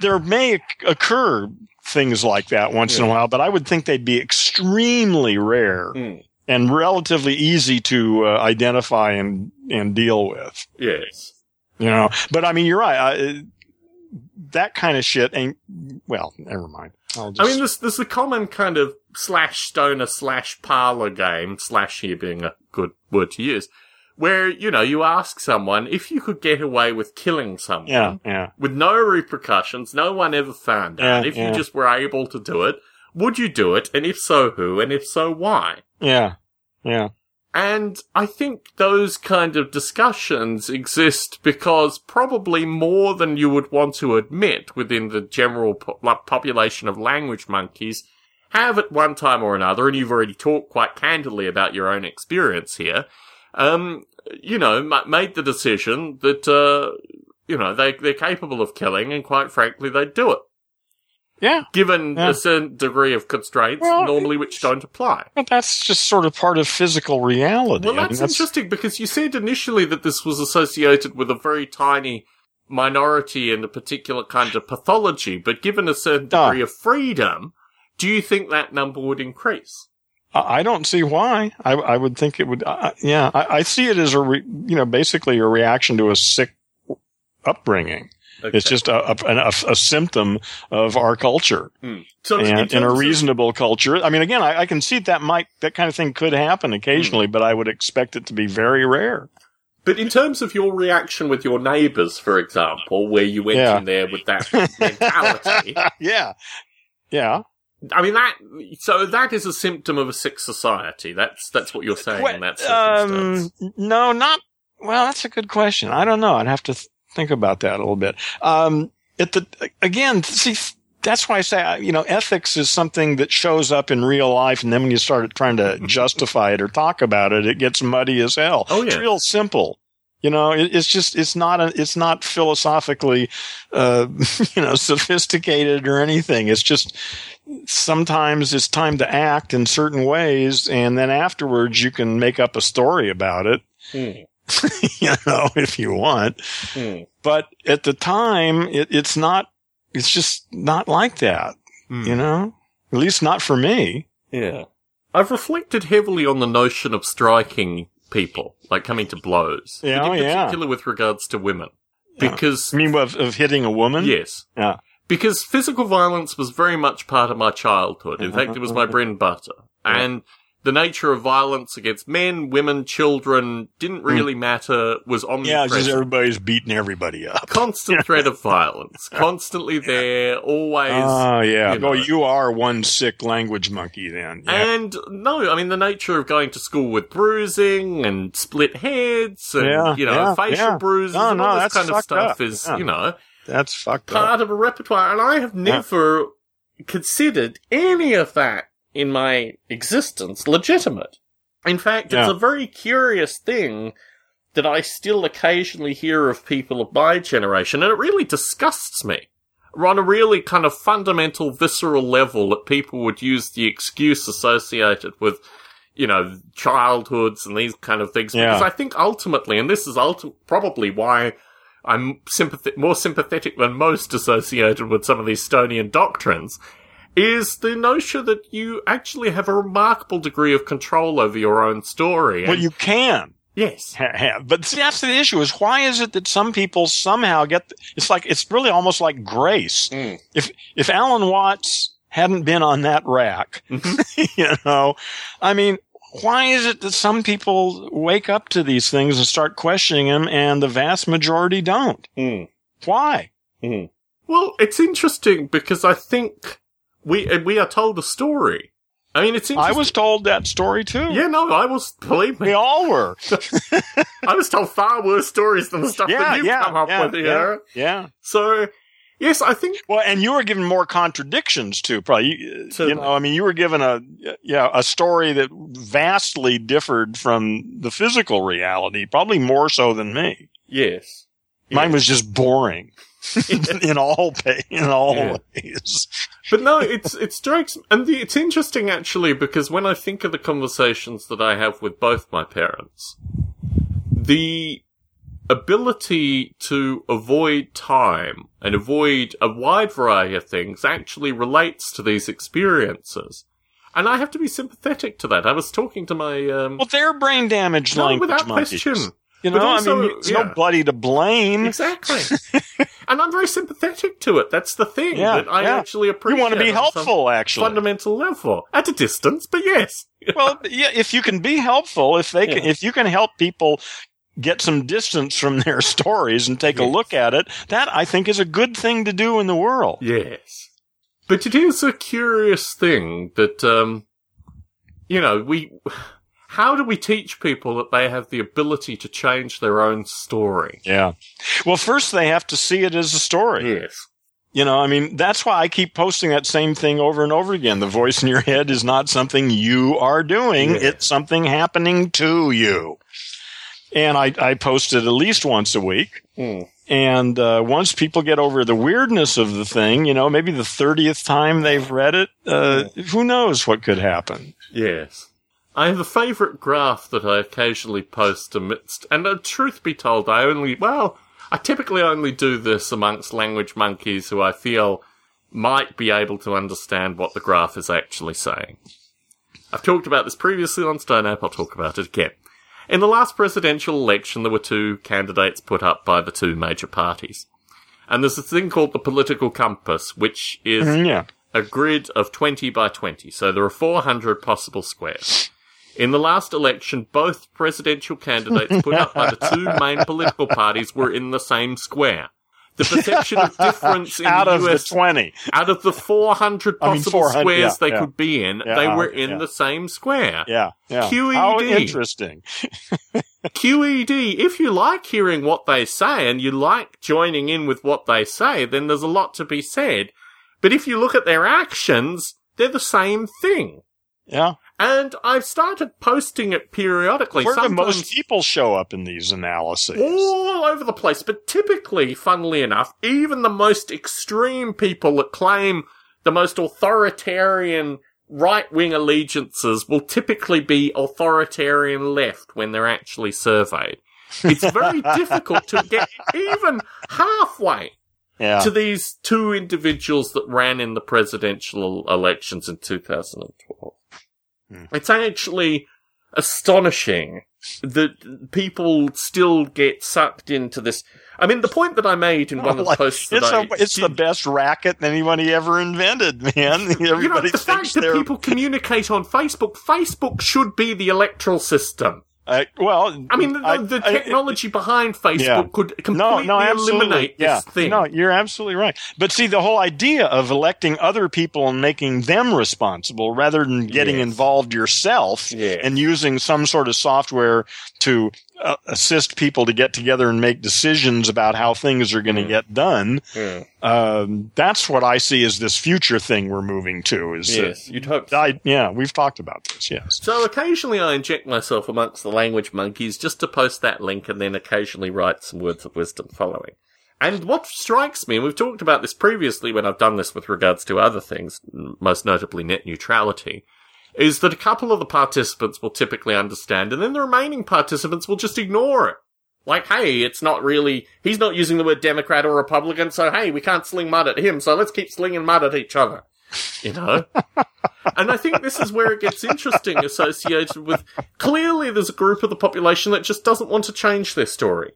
there may occur things like that once in a while, but I would think they'd be extremely rare Mm, and relatively easy to uh, identify and and deal with. yes. You know, but I mean, you're right. I, that kind of shit ain't, well, never mind. I'll just, I mean, there's there's a common kind of slash stoner slash parlor game slash here being a good word to use, where you know you ask someone if you could get away with killing someone yeah, yeah. with no repercussions, no one ever found out. Yeah, if yeah. you just were able to do it, would you do it? And if so, who? And if so, why? Yeah. Yeah. And I think those kind of discussions exist because probably more than you would want to admit within the general po- population of language monkeys have at one time or another, and you've already talked quite candidly about your own experience here, um, you know, ma- made the decision that, uh, you know, they, they're capable of killing, and quite frankly, they do it. Yeah. Given Yeah. a certain degree of constraints, Well, normally which don't apply. But that's just sort of part of physical reality. Well, I mean, that's, interesting because you said initially that this was associated with a very tiny minority and a particular kind of pathology, but given a certain Ah. degree of freedom, do you think that number would increase? I I don't see why. I, I would think it would. Uh, yeah, I, I see it as a re, you know basically a reaction to a sick upbringing. It's just a, a, a, a symptom of our culture so in and in a terms of- reasonable culture. I mean, again, I, I can see that might that kind of thing could happen occasionally, but I would expect it to be very rare. But in terms of your reaction with your neighbours, for example, where you went Yeah. in there with that mentality, (laughs) yeah, yeah. I mean that. So that is a symptom of a sick society. That's that's what you're saying in that circumstance. um, no, not. Well, that's a good question. I don't know. I'd have to th- think about that a little bit. Um, at the again, see, that's why I say you know ethics is something that shows up in real life, and then when you start trying to justify it or talk about it, it gets muddy as hell. Oh, yeah. It's real simple. You know, it, it's just it's not a, it's not philosophically, uh, (laughs) you know, sophisticated or anything. It's just sometimes it's time to act in certain ways, and then afterwards you can make up a story about it. Hmm. (laughs) you know, if you want. Hmm. But at the time, it, it's not. It's just not like that. Hmm. You know, at least not for me. Yeah. I've reflected heavily on the notion of striking people, like coming to blows. Yeah, in oh, yeah. particular with regards to women. Yeah. Because, I mean, of, of hitting a woman. yes. Yeah. Because physical violence was very much part of my childhood. In fact, it was my bread and butter. And the nature of violence against men, women, children didn't really matter, was Hmm. Yeah, just everybody's beating everybody up. (laughs) Constant threat of violence. (laughs) Constantly there, always. Oh yeah. you know. well, you are one sick language monkey then. Yeah. And no, I mean the nature of going to school with bruising and split heads and Yeah, you know yeah, facial bruises No, and no, all this kind of stuff up. is you know That's fucked up. part of a repertoire. And I have never considered any of that in my existence legitimate. In fact, it's a very curious thing that I still occasionally hear of people of my generation, and it really disgusts me. On a really kind of fundamental, visceral level, that people would use the excuse associated with, you know, childhoods and these kind of things. Yeah. Because I think ultimately, and this is ulti- probably why I'm sympath- more sympathetic than most associated with some of these Stonian doctrines, is the notion that you actually have a remarkable degree of control over your own story. Well, you can. yes. But see, that's the issue is why is it that some people somehow get, it's like, it's really almost like grace. Mm. If, if Alan Watts hadn't been on that rack, Mm-hmm. (laughs) you know, I mean, why is it that some people wake up to these things and start questioning them and the vast majority don't? Mm. Why? Well, it's interesting because I think we uh, we are told a story. I mean, it's I was told that story too. Yeah, no, I was. Believe me, We all were. (laughs) I was told far worse stories than the stuff Yeah, that you yeah, come up yeah, with yeah, here. yeah. So, yes, I think Well, and you were given more contradictions too, probably. You, you know, I mean, you were given a yeah a story that vastly differed from the physical reality, probably more so than me. yes. Mine was just boring (laughs) in all pa- in all Yeah. ways. But no, it's it strikes, and the, it's interesting actually because when I think of the conversations that I have with both my parents, the ability to avoid time and avoid a wide variety of things actually relates to these experiences. And I have to be sympathetic to that. I was talking to my um, Well, they're brain damaged no, language without monkeys. question. You know, also, I mean, it's yeah. nobody to blame. Exactly. (laughs) and I'm very sympathetic to it. That's the thing Yeah, that I yeah. actually appreciate. You want to be helpful, actually. fundamental level at a distance, but yes. (laughs) well, yeah, if you can be helpful, if they can, if you can help people get some distance from (laughs) their stories and take a look at it, that I think is a good thing to do in the world. Yes. But it is a curious thing that, um, you know, we, how do we teach people that they have the ability to change their own story? Yeah. Well, first they have to see it as a story. Yes. You know, I mean, that's why I keep posting that same thing over and over again. The voice in your head is not something you are doing. Yeah. It's something happening to you. And I, I post it at least once a week. Mm. And uh, once people get over the weirdness of the thing, you know, maybe the 30th time they've read it, uh, who knows what could happen. Yes. I have a favourite graph that I occasionally post amidst, and uh, truth be told, I only, well, I typically only do this amongst language monkeys who I feel might be able to understand what the graph is actually saying. I've talked about this previously on Stone Ape, I'll talk about it again. In the last presidential election, there were two candidates put up by the two major parties. And there's a thing called the political compass, which is Mm, Yeah. a grid of 20 by 20, so there are 400 possible squares. In the last election, both presidential candidates put up by the two main political parties were in the same square. The perception of difference in (laughs) Out the of the 20. out of the 400 I mean, possible 400, squares yeah, they yeah. could be in, Yeah, they uh, were in the same square. Yeah. Yeah. QED. How interesting. (laughs) QED, if you like hearing what they say and you like joining in with what they say, then there's a lot to be said. But if you look at their actions, they're the same thing. Yeah. And I've started posting it periodically. Where do most people show up in these analyses? all over the place. But typically, funnily enough, even the most extreme people that claim the most authoritarian right wing allegiances will typically be authoritarian left when they're actually surveyed. It's very (laughs) difficult to get even halfway Yeah. to these two individuals that ran in the presidential elections in 2012. Hmm. It's actually astonishing that people still get sucked into this. I mean, the point that I made in one of the Like, posts it's, a, it's the best racket anybody ever invented, (laughs) man. Everybody you know, the fact that people communicate on Facebook, Facebook should be the electoral system. Uh, well. I mean, the, I- the I- technology behind Facebook Yeah. could no, completely no, absolutely. eliminate yeah. this thing. No, you're absolutely right. But see, the whole idea of electing other people and making them responsible rather than getting Yes. involved yourself Yes. and using some sort of software to uh, assist people to get together and make decisions about how things are going to Mm. get done. Yeah. Um, that's what I see as this future thing we're moving to. Is Yes, you'd hope. so. I, yeah, we've talked about this. Yes. So occasionally I inject myself amongst the language monkeys just to post that link and then occasionally write some words of wisdom following. And what strikes me, and we've talked about this previously when I've done this with regards to other things, most notably net neutrality, is that a couple of the participants will typically understand and then the remaining participants will just ignore it. Like, hey, it's not really, he's not using the word Democrat or Republican, so hey, we can't sling mud at him, so let's keep slinging mud at each other. You know? (laughs) and I think this is where it gets interesting associated with clearly there's a group of the population that just doesn't want to change their story.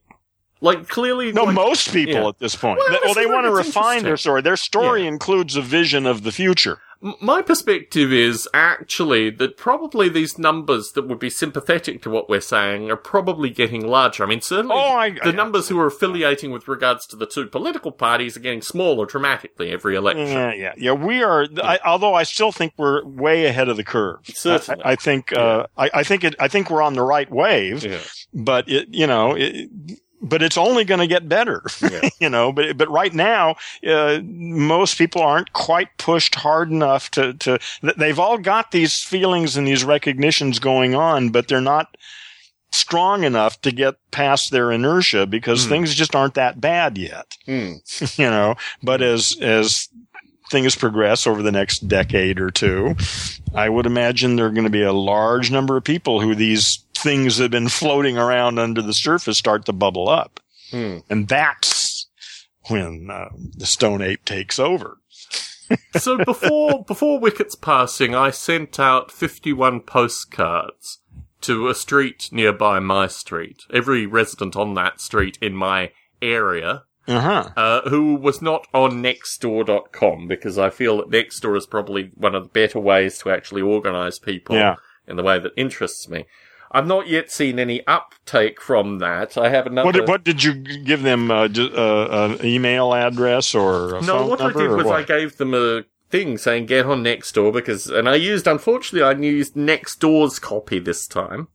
Like clearly No, like, most people yeah. at this point. Well, They- well, they want to refine their story. Their story Yeah. includes a vision of the future. My perspective is actually that probably these numbers that would be sympathetic to what we're saying are probably getting larger. I mean, certainly Oh, I- the I- numbers who are affiliating with regards to the two political parties are getting smaller dramatically every election. Yeah, yeah, yeah. We are. I, although I still think we're way ahead of the curve. Certainly. I, I think. Uh, I, I think it. I think we're on the right wave. Yeah. But it. You know. It, but it's only going to get better, (laughs) Yeah. you know. But but right now, uh, most people aren't quite pushed hard enough to to. They've all got these feelings and these recognitions going on, but they're not strong enough to get past their inertia because Hmm. things just aren't that bad yet Hmm. (laughs) you know but as as things progress over the next decade or two i would imagine there are going to be a large number of people who these things that have been floating around under the surface start to bubble up Hmm. and that's when uh, the stone ape takes over so (laughs) before before Wicket's passing, I sent out fifty one postcards to a street nearby my street. Every resident on that street in my area Uh huh. uh, who was not on Nextdoor.com because I feel that Nextdoor is probably one of the better ways to actually organize people Yeah. in the way that interests me. I've not yet seen any uptake from that. I have another. What did, what did you give them? Uh, uh, an email address or a no, what I did was what? I gave them a thing saying get on Nextdoor because, and I used, unfortunately, I used Nextdoor's copy this time.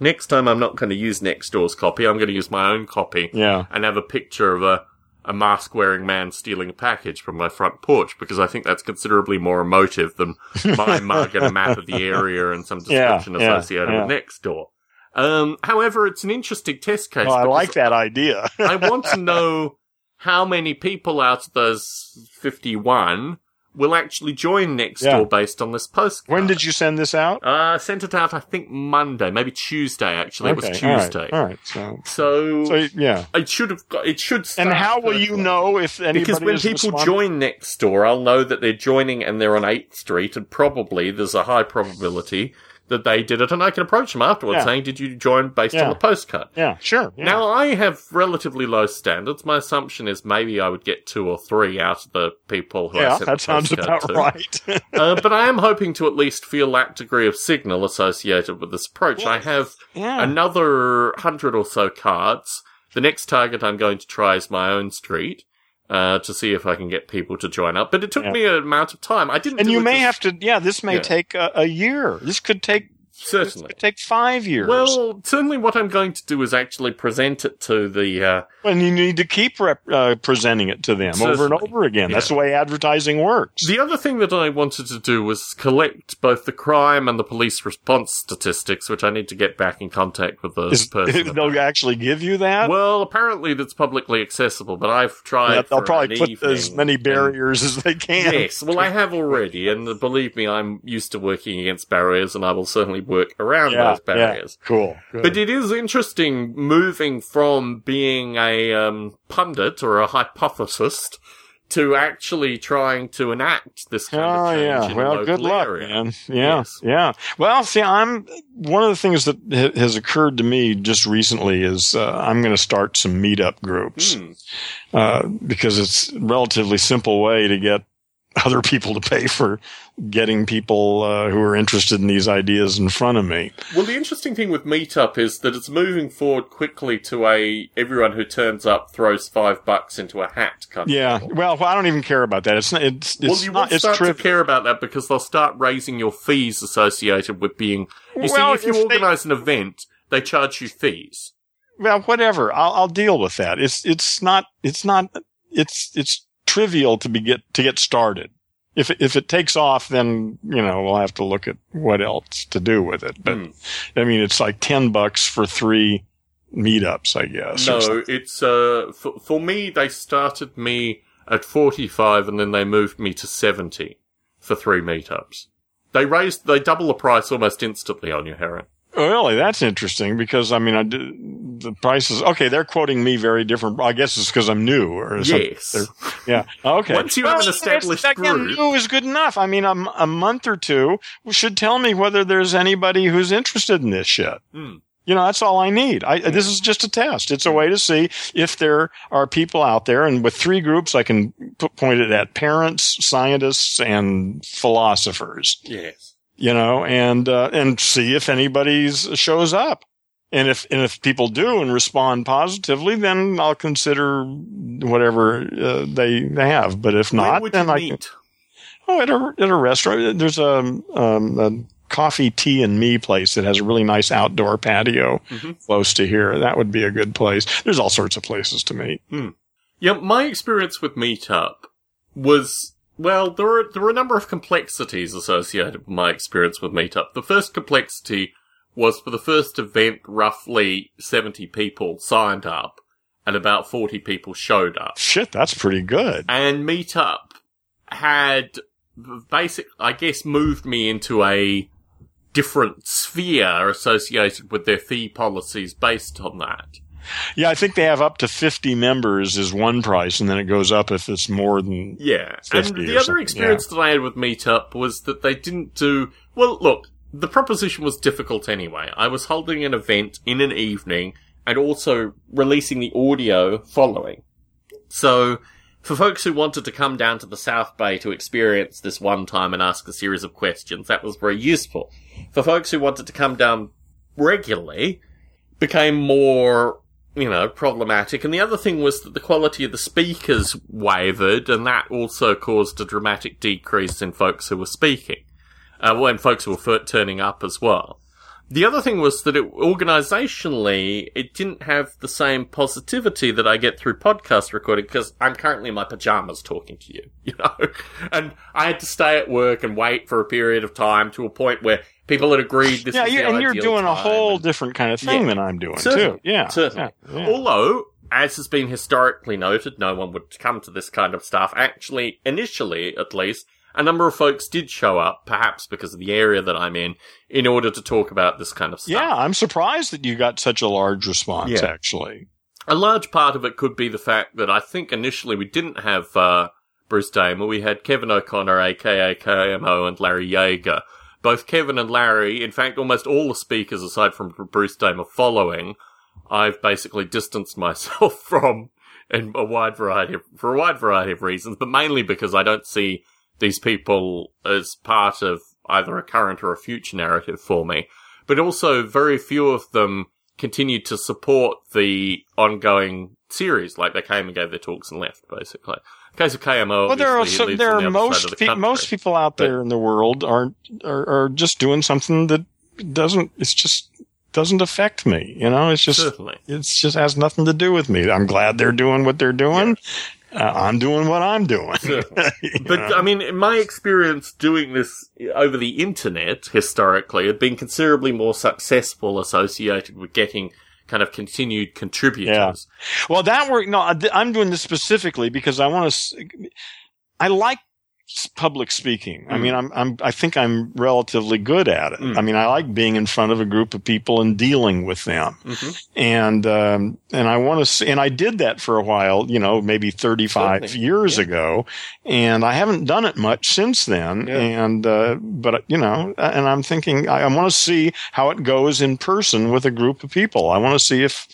Next time I'm not going to use Nextdoor's copy. I'm going to use my own copy. Yeah. and have a picture of a, a mask wearing man stealing a package from my front porch because I think that's considerably more emotive than my (laughs) mug and a map of the area and some Yeah, description yeah, associated yeah. with Nextdoor. Um, however, it's an interesting test case. Oh, I like that idea. I want to (laughs) know how many people out of those 51 will actually join Nextdoor Yeah. based on this postcard. when did you send this out? Uh, sent it out, I think Monday, maybe Tuesday, actually. it was Okay, all right, Tuesday. All right. So, So, so yeah. it should have got, it should start And how will you know if anybody Because when people responding? join Nextdoor, I'll know that they're joining and they're on 8th Street, and probably there's a high probability that they did it, and I can approach them afterwards Yeah. saying, Did you join based Yeah. on the postcard? Yeah, sure. Yeah. Now, I have relatively low standards. My assumption is maybe I would get two or three out of the people who I yeah, sent that the sounds postcard about to. right. (laughs) uh, but I am hoping to at least feel that degree of signal associated with this approach. I have another hundred or so cards. The next target I'm going to try is my own street. Uh, to see if I can get people to join up, but it took Yeah. me an amount of time. I didn't. and you may just- have to. Yeah, this may Yeah. take a, a year. This could take. Certainly. take five years. Well, certainly, what I'm going to do is actually present it to the. Uh, and you need to keep rep, uh, presenting it to them over and over again. That's the way advertising works. The other thing that I wanted to do was collect both the crime and the police response statistics, which I need to get back in contact with the Is, person. (laughs) they'll actually give you that. Well, apparently that's publicly accessible, but I've tried. Yeah, they'll probably put as many and- barriers as they can. Yes, well, I have already, and believe me, I'm used to working against barriers, and I will certainly work around yeah, those barriers. yeah, cool. Good. But it is interesting moving from being a um, pundit or a hypothesist to actually trying to enact this kind Oh of change yeah. Well, local good luck, area. man. Yeah. Yes. Yeah. Well, see, I'm one of the things that ha- has occurred to me just recently is uh, I'm going to start some meetup groups Hmm. uh, because it's a relatively simple way to get (laughs) other people to pay for getting people uh, who are interested in these ideas in front of me. Well, the interesting thing with Meetup is that it's moving forward quickly to a everyone who turns up throws five bucks into a hat kind of Yeah. model. Well, I don't even care about that. It's not, it's it's well, you not will it's start to care about that because they'll start raising your fees associated with being. You Well, see, if you if they- organise an event, they charge you fees. well, whatever. I'll, I'll deal with that. It's it's not it's not it's it's trivial to be get to get started. If it, if it takes off, then you know we'll have to look at what else to do with it. But Hmm. I mean, it's like ten bucks for three meetups, I guess. No, it's uh for, for me. They started me at forty five, and then they moved me to seventy for three meetups. They raised, they double the price almost instantly on you, Heron. Really, that's interesting because I mean, I do, the prices. Okay, they're quoting me very different. I guess it's because I'm new or. Yes. Yeah. Okay. Once you have an established group- new is good enough. I mean, a month or two should tell me whether there's anybody who's interested in this shit. Hmm. You know, that's all I need. I, this is just a test. It's a way to see if there are people out there. And with three groups, I can p- point it at parents, scientists, and philosophers Yes. You know, and uh, and see if anybody's shows up. And if and if people do and respond positively, then I'll consider whatever uh, they they have. But if not, then I meet? can, oh at a at a restaurant. There's a, um, a coffee, tea, and me place that has a really nice outdoor patio Mhm. close to here. That would be a good place. There's all sorts of places to meet. Yeah, my experience with Meetup was well, there were there were a number of complexities associated with my experience with Meetup. The first complexity was for the first event, roughly seventy people signed up, and about forty people showed up. Shit, that's pretty good. And Meetup had basic, I guess, moved me into a different sphere associated with their fee policies based on that. Yeah, I think they have up to 50 members is one price, and then it goes up if it's more than Yeah. And the other something, experience that I had with Meetup was that they didn't do, well, look, the proposition was difficult anyway. I was holding an event in an evening and also releasing the audio following. So, for folks who wanted to come down to the South Bay to experience this one time and ask a series of questions, that was very useful. For folks who wanted to come down regularly, became more, you know, problematic. And the other thing was that the quality of the speakers wavered, and that also caused a dramatic decrease in folks who were speaking. Uh, well, and folks who were turning up as well. The other thing was that it, organizationally, it didn't have the same positivity that I get through podcast recording because I'm currently in my pajamas talking to you, (laughs) you know, and I had to stay at work and wait for a period of time to a point where people had agreed this yeah, you, and you're doing a whole and- different kind of thing Yeah. than I'm doing Certainly, too. Yeah, certainly. yeah, yeah. Although, as has been historically noted, no one would come to this kind of stuff. Actually, initially, at least, a number of folks did show up, perhaps because of the area that I'm in, in order to talk about this kind of stuff. Yeah, I'm surprised that you got such a large response. Yeah. Actually, A large part of it could be the fact that I think initially we didn't have uh, Bruce Damer. We had Kevin O'Connor, aka KMO, and Larry Yaeger. Both Kevin and Larry, in fact, almost all the speakers aside from Bruce Damer following, I've basically distanced myself (laughs) from in a wide variety of, for a wide variety of reasons, but mainly because I don't see these people as part of either a current or a future narrative for me. But also very few of them continued to support the ongoing series, like they came and gave their talks and left, basically. In case of KMO, well, there are some, there are the most the pe- most people out But- there in the world are, are are just doing something that doesn't. It's just doesn't affect me. You know, it's just Certainly. it's just has nothing to do with me. I'm glad they're doing what they're doing. Uh, Uh, I'm doing what I'm doing. (laughs) But know? I mean, in my experience doing this over the internet historically had been considerably more successful associated with getting kind of continued contributors. Well, that work. No, I'm doing this specifically because I want to. I like public speaking. I Mm. mean, I'm, I'm, I think I'm relatively good at it. Mm. I mean, I like being in front of a group of people and dealing with them. Mhm. And, um, and I want to see, and I did that for a while, you know, maybe 35 Certainly. years Yeah. ago. And I haven't done it much since then. Yeah. And, uh, but, you know, and I'm thinking, I, I want to see how it goes in person with a group of people. I want to see if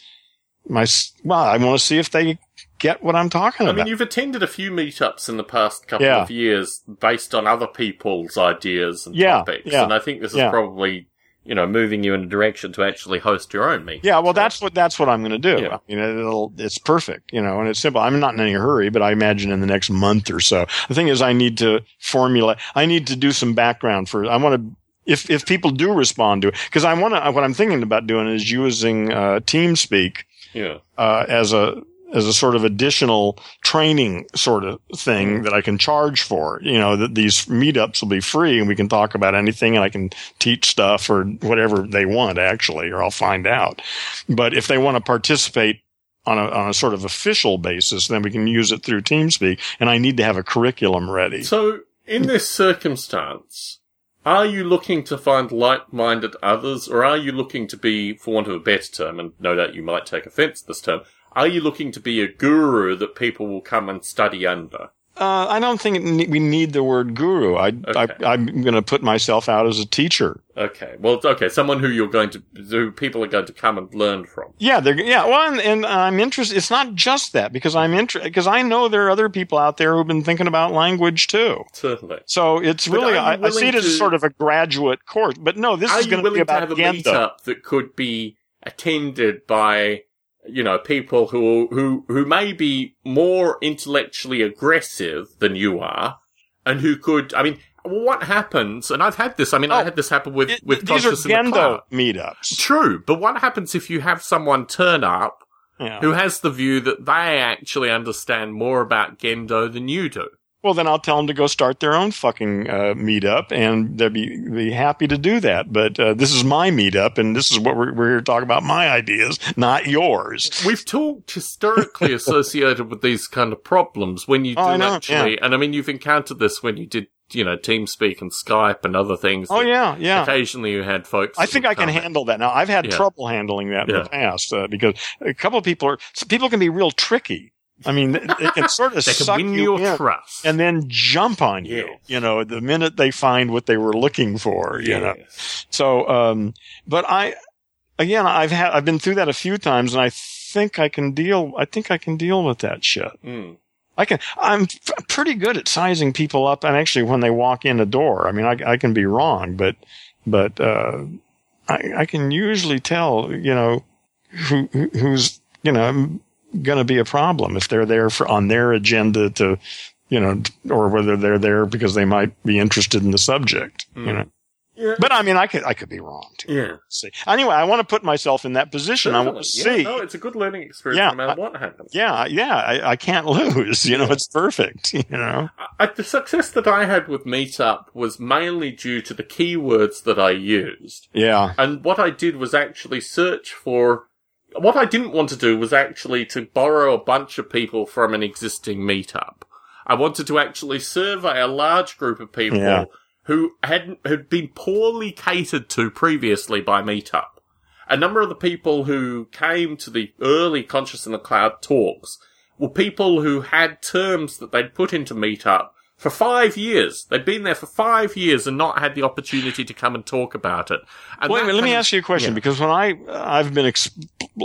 my, well, I want to see if they get what I'm talking I about. I mean, you've attended a few meetups in the past couple Yeah. of years based on other people's ideas and Yeah, topics, yeah, and I think this is probably, you know, moving you in a direction to actually host your own meeting. Yeah, well, that's what that's what I'm going to do. Yeah. I mean, it'll, it's perfect, you know, and it's simple. I'm not in any hurry, but I imagine in the next month or so. The thing is, I need to formulate. I need to do some background for. I want to. If if people do respond to it, because I want to. What I'm thinking about doing is using uh, TeamSpeak yeah. uh, as a as a sort of additional training sort of thing mm-hmm. that I can charge for. You know, that these meetups will be free and we can talk about anything and I can teach stuff or whatever they want actually, or I'll find out. But if they want to participate on a, on a sort of official basis, then we can use it through TeamSpeak and I need to have a curriculum ready. So, in this circumstance, are you looking to find like-minded others, or are you looking to be, for want of a better term, and no doubt you might take offence at this term, are you looking to be a guru that people will come and study under? Uh, I don't think ne- we need the word guru. I, Okay. I, I'm going to put myself out as a teacher. Okay, well, okay, someone who you're going to, who people are going to come and learn from. Yeah, they're yeah. Well, and, and I'm interested. It's not just that because I'm interested because I know there are other people out there who've been thinking about language too. Certainly. So it's really I, I see it as to- sort of a graduate course. But no, this is going to be to about have a Gendo. meetup that could be attended by, you know, people who who who may be more intellectually aggressive than you are, and who could? I mean, what happens? And I've had this. I mean, I Oh, had this happen with It- with these are Conscious the Cloud. Gendo meetups. True, but what happens if you have someone turn up Yeah. who has the view that they actually understand more about Gendo than you do? Well, then I'll tell them to go start their own fucking uh, meetup, and they'll be be happy to do that. But uh, this is my meetup, and this is what we're we're here to talk about my ideas, not yours. We've talked historically (laughs) associated with these kind of problems when you do Oh, know, actually, and I mean, you've encountered this when you did, you know, TeamSpeak and Skype and other things. Oh yeah, yeah. Occasionally you had folks. I think I can handle that now. I've had Yeah. trouble handling that in Yeah. the past uh, because a couple of people are people can be real tricky. I mean, they can sort of (laughs) suck win you your in trust. and then jump on you. You know, the minute they find what they were looking for. You know. So, um, but I, again, I've had, I've been through that a few times and I think I can deal. I think I can deal with that shit. Mm. I can. I'm f- pretty good at sizing people up, and actually, when they walk in the door, I mean, I, I can be wrong, but but uh, I, I can usually tell, you know, who who- who's you know going to be a problem if they're there for on their agenda to, you know, or whether they're there because they might be interested in the subject, you mm. know. Yeah. But I mean, I could I could be wrong too. Yeah. See, anyway, I want to put myself in that position. I want to Yeah, see. no, it's a good learning experience Yeah, no matter what happens. Yeah, yeah, I, I can't (laughs) lose. You know, it's perfect. You know. I, the success that I had with Meetup was mainly due to the keywords that I used. Yeah. And what I did was actually search for. What I didn't want to do was actually to borrow a bunch of people from an existing meetup. I wanted to actually survey a large group of people Yeah. who hadn't had been poorly catered to previously by Meetup. A number of the people who came to the early Conscious in the Cloud talks were people who had terms that they'd put into Meetup for five years. They've been there for five years and not had the opportunity to come and talk about it. And Wait a minute, let me of- ask you a question yeah. because when I I've been ex-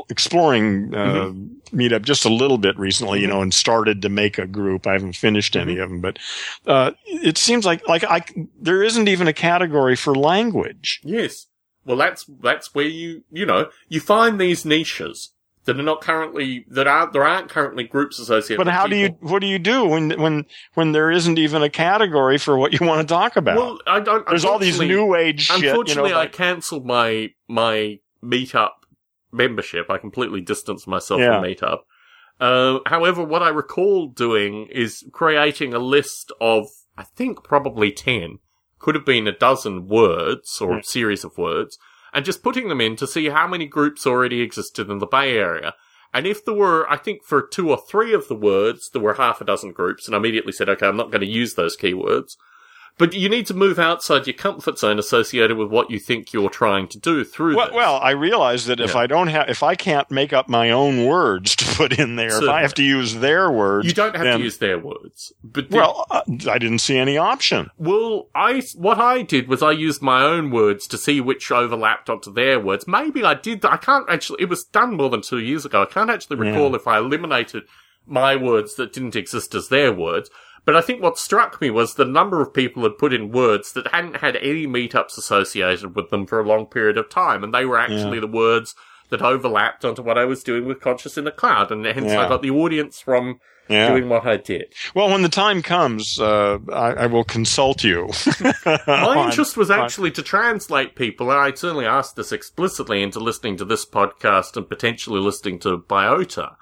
exploring uh, Meetup just a little bit recently, you know, and started to make a group. I haven't finished any of them, but uh, it seems like like I there isn't even a category for language. Yes. Well, that's that's where you you know you find these niches that are not currently that aren't there aren't currently groups associated. But how do you what do you do when when when there isn't even a category for what you want to talk about? Well, I don't. There's all these new age shit. You know, Unfortunately, I cancelled my my meetup membership. I completely distanced myself Yeah. from meetup. Uh, however, what I recall doing is creating a list of, I think probably 10, could have been a dozen words or Hmm. a series of words, and just putting them in to see how many groups already existed in the Bay Area. And if there were, I think for two or three of the words, there were half a dozen groups, and I immediately said, okay, I'm not going to use those keywords. But you need to move outside your comfort zone associated with what you think you're trying to do through Well, this. well, I realize that if I don't have, if I can't make up my own words (laughs) to put in there, if I have to use their words, you don't have then- to use their words. But the- Well, uh, I didn't see any option. Well, I what I did was I used my own words to see which overlapped onto their words. Maybe I did. I can't actually. It was done more than two years ago. I can't actually Yeah. recall if I eliminated my words that didn't exist as their words. But I think what struck me was the number of people had put in words that hadn't had any meetups associated with them for a long period of time, and they were actually the words that overlapped onto what I was doing with Conscious in the Cloud, and hence Yeah. I got the audience from Yeah. doing what I did. Well, when the time comes, uh, I, I will consult you. (laughs) My (laughs) interest was actually to translate people, and I certainly asked this explicitly into listening to this podcast and potentially listening to Biota.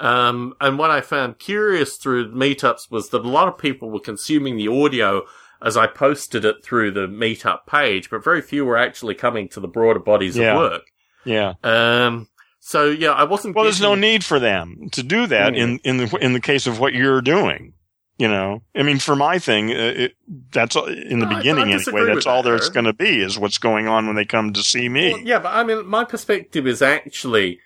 Um, and what I found curious through meetups was that a lot of people were consuming the audio as I posted it through the meetup page, but very few were actually coming to the broader bodies Yeah. of work. yeah. Um, so yeah, I wasn't. Well, there's no need for them to do that Mm. in in the in the case of what you're doing. You know, I mean, for my thing, uh, it, that's in the I beginning anyway. That's all that, there's going to be is what's going on when they come to see me. Well, yeah, but I mean, my perspective is actually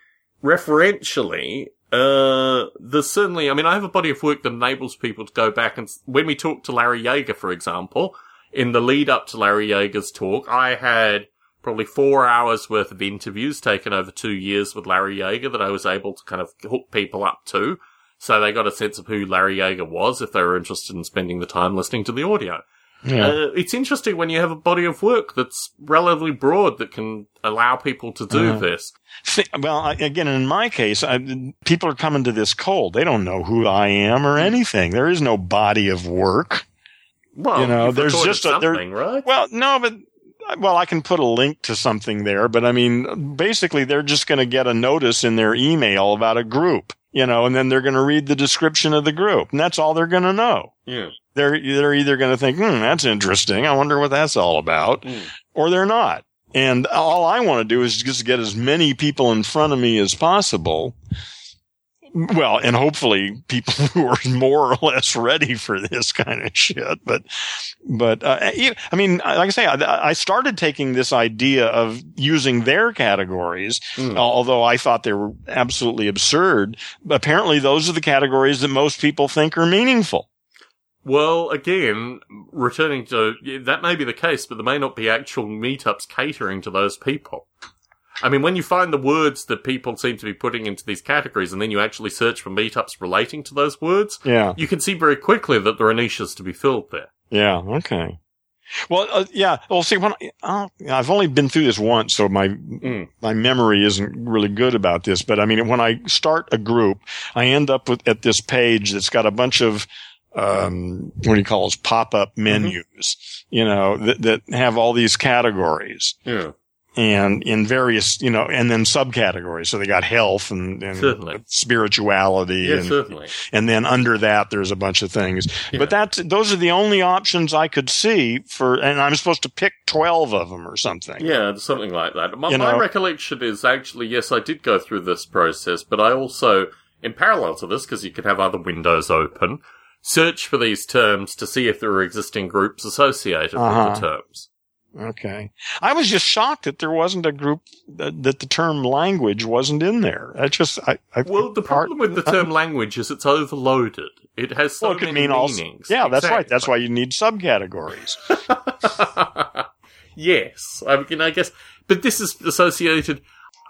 referentially. Uh, there's certainly. I mean, I have a body of work that enables people to go back and when we talk to Larry Yaeger, for example, in the lead up to Larry Yaeger's talk, I had probably four hours worth of interviews taken over two years with Larry Yaeger that I was able to kind of hook people up to. So they got a sense of who Larry Yaeger was if they were interested in spending the time listening to the audio. Yeah. Uh, it's interesting when you have a body of work that's relatively broad that can allow people to do Yeah. this. Thi- well, I, again, in my case, I, people are coming to this cold. They don't know who I am or anything. There is no body of work. Well, You know, there's just a- there- something, right? Well, no, but well, I can put a link to something there, but I mean, basically, they're just going to get a notice in their email about a group, you know, and then they're going to read the description of the group, and that's all they're going to know. yeah. They're they're either going to think, "Hmm, that's interesting. I wonder what that's all about," Mm. or they're not. And all I want to do is just get as many people in front of me as possible. Well, and hopefully people (laughs) who are more or less ready for this kind of shit. But, but, uh, I mean, like I say, I, I started taking this idea of using their categories, Mm. although I thought they were absolutely absurd. Apparently those are the categories that most people think are meaningful. Well, again, returning to that may be the case, but there may not be actual meetups catering to those people. I mean, when you find the words that people seem to be putting into these categories and then you actually search for meetups relating to those words, Yeah. you can see very quickly that there are niches to be filled there. Yeah. Okay. Well, uh, yeah. Well, see, when I, uh, I've only been through this once, so my Mm. my memory isn't really good about this. But I mean, when I start a group, I end up with at this page that's got a bunch of um, what do you call those pop up menus? You know, that that have all these categories. Yeah. and in various, you know, and then subcategories. So they got health and, and spirituality, Yeah, and, certainly. and then under that there's a bunch of things. Yeah. But that's those are the only options I could see for, and I'm supposed to pick twelve of them or something. Yeah, something like that. My, my recollection is actually, yes, I did go through this process, but I also, in parallel to this, because you could have other windows open, search for these terms to see if there are existing groups associated Uh-huh. with the terms. Okay. I was just shocked that there wasn't a group that, that the term language wasn't in there. I just, I, I Well, the problem with the term language is it's overloaded. It has so well, it could mean all, meanings. yeah, that's right. That's why you need subcategories. (laughs) yes, I mean, I guess, but this is associated.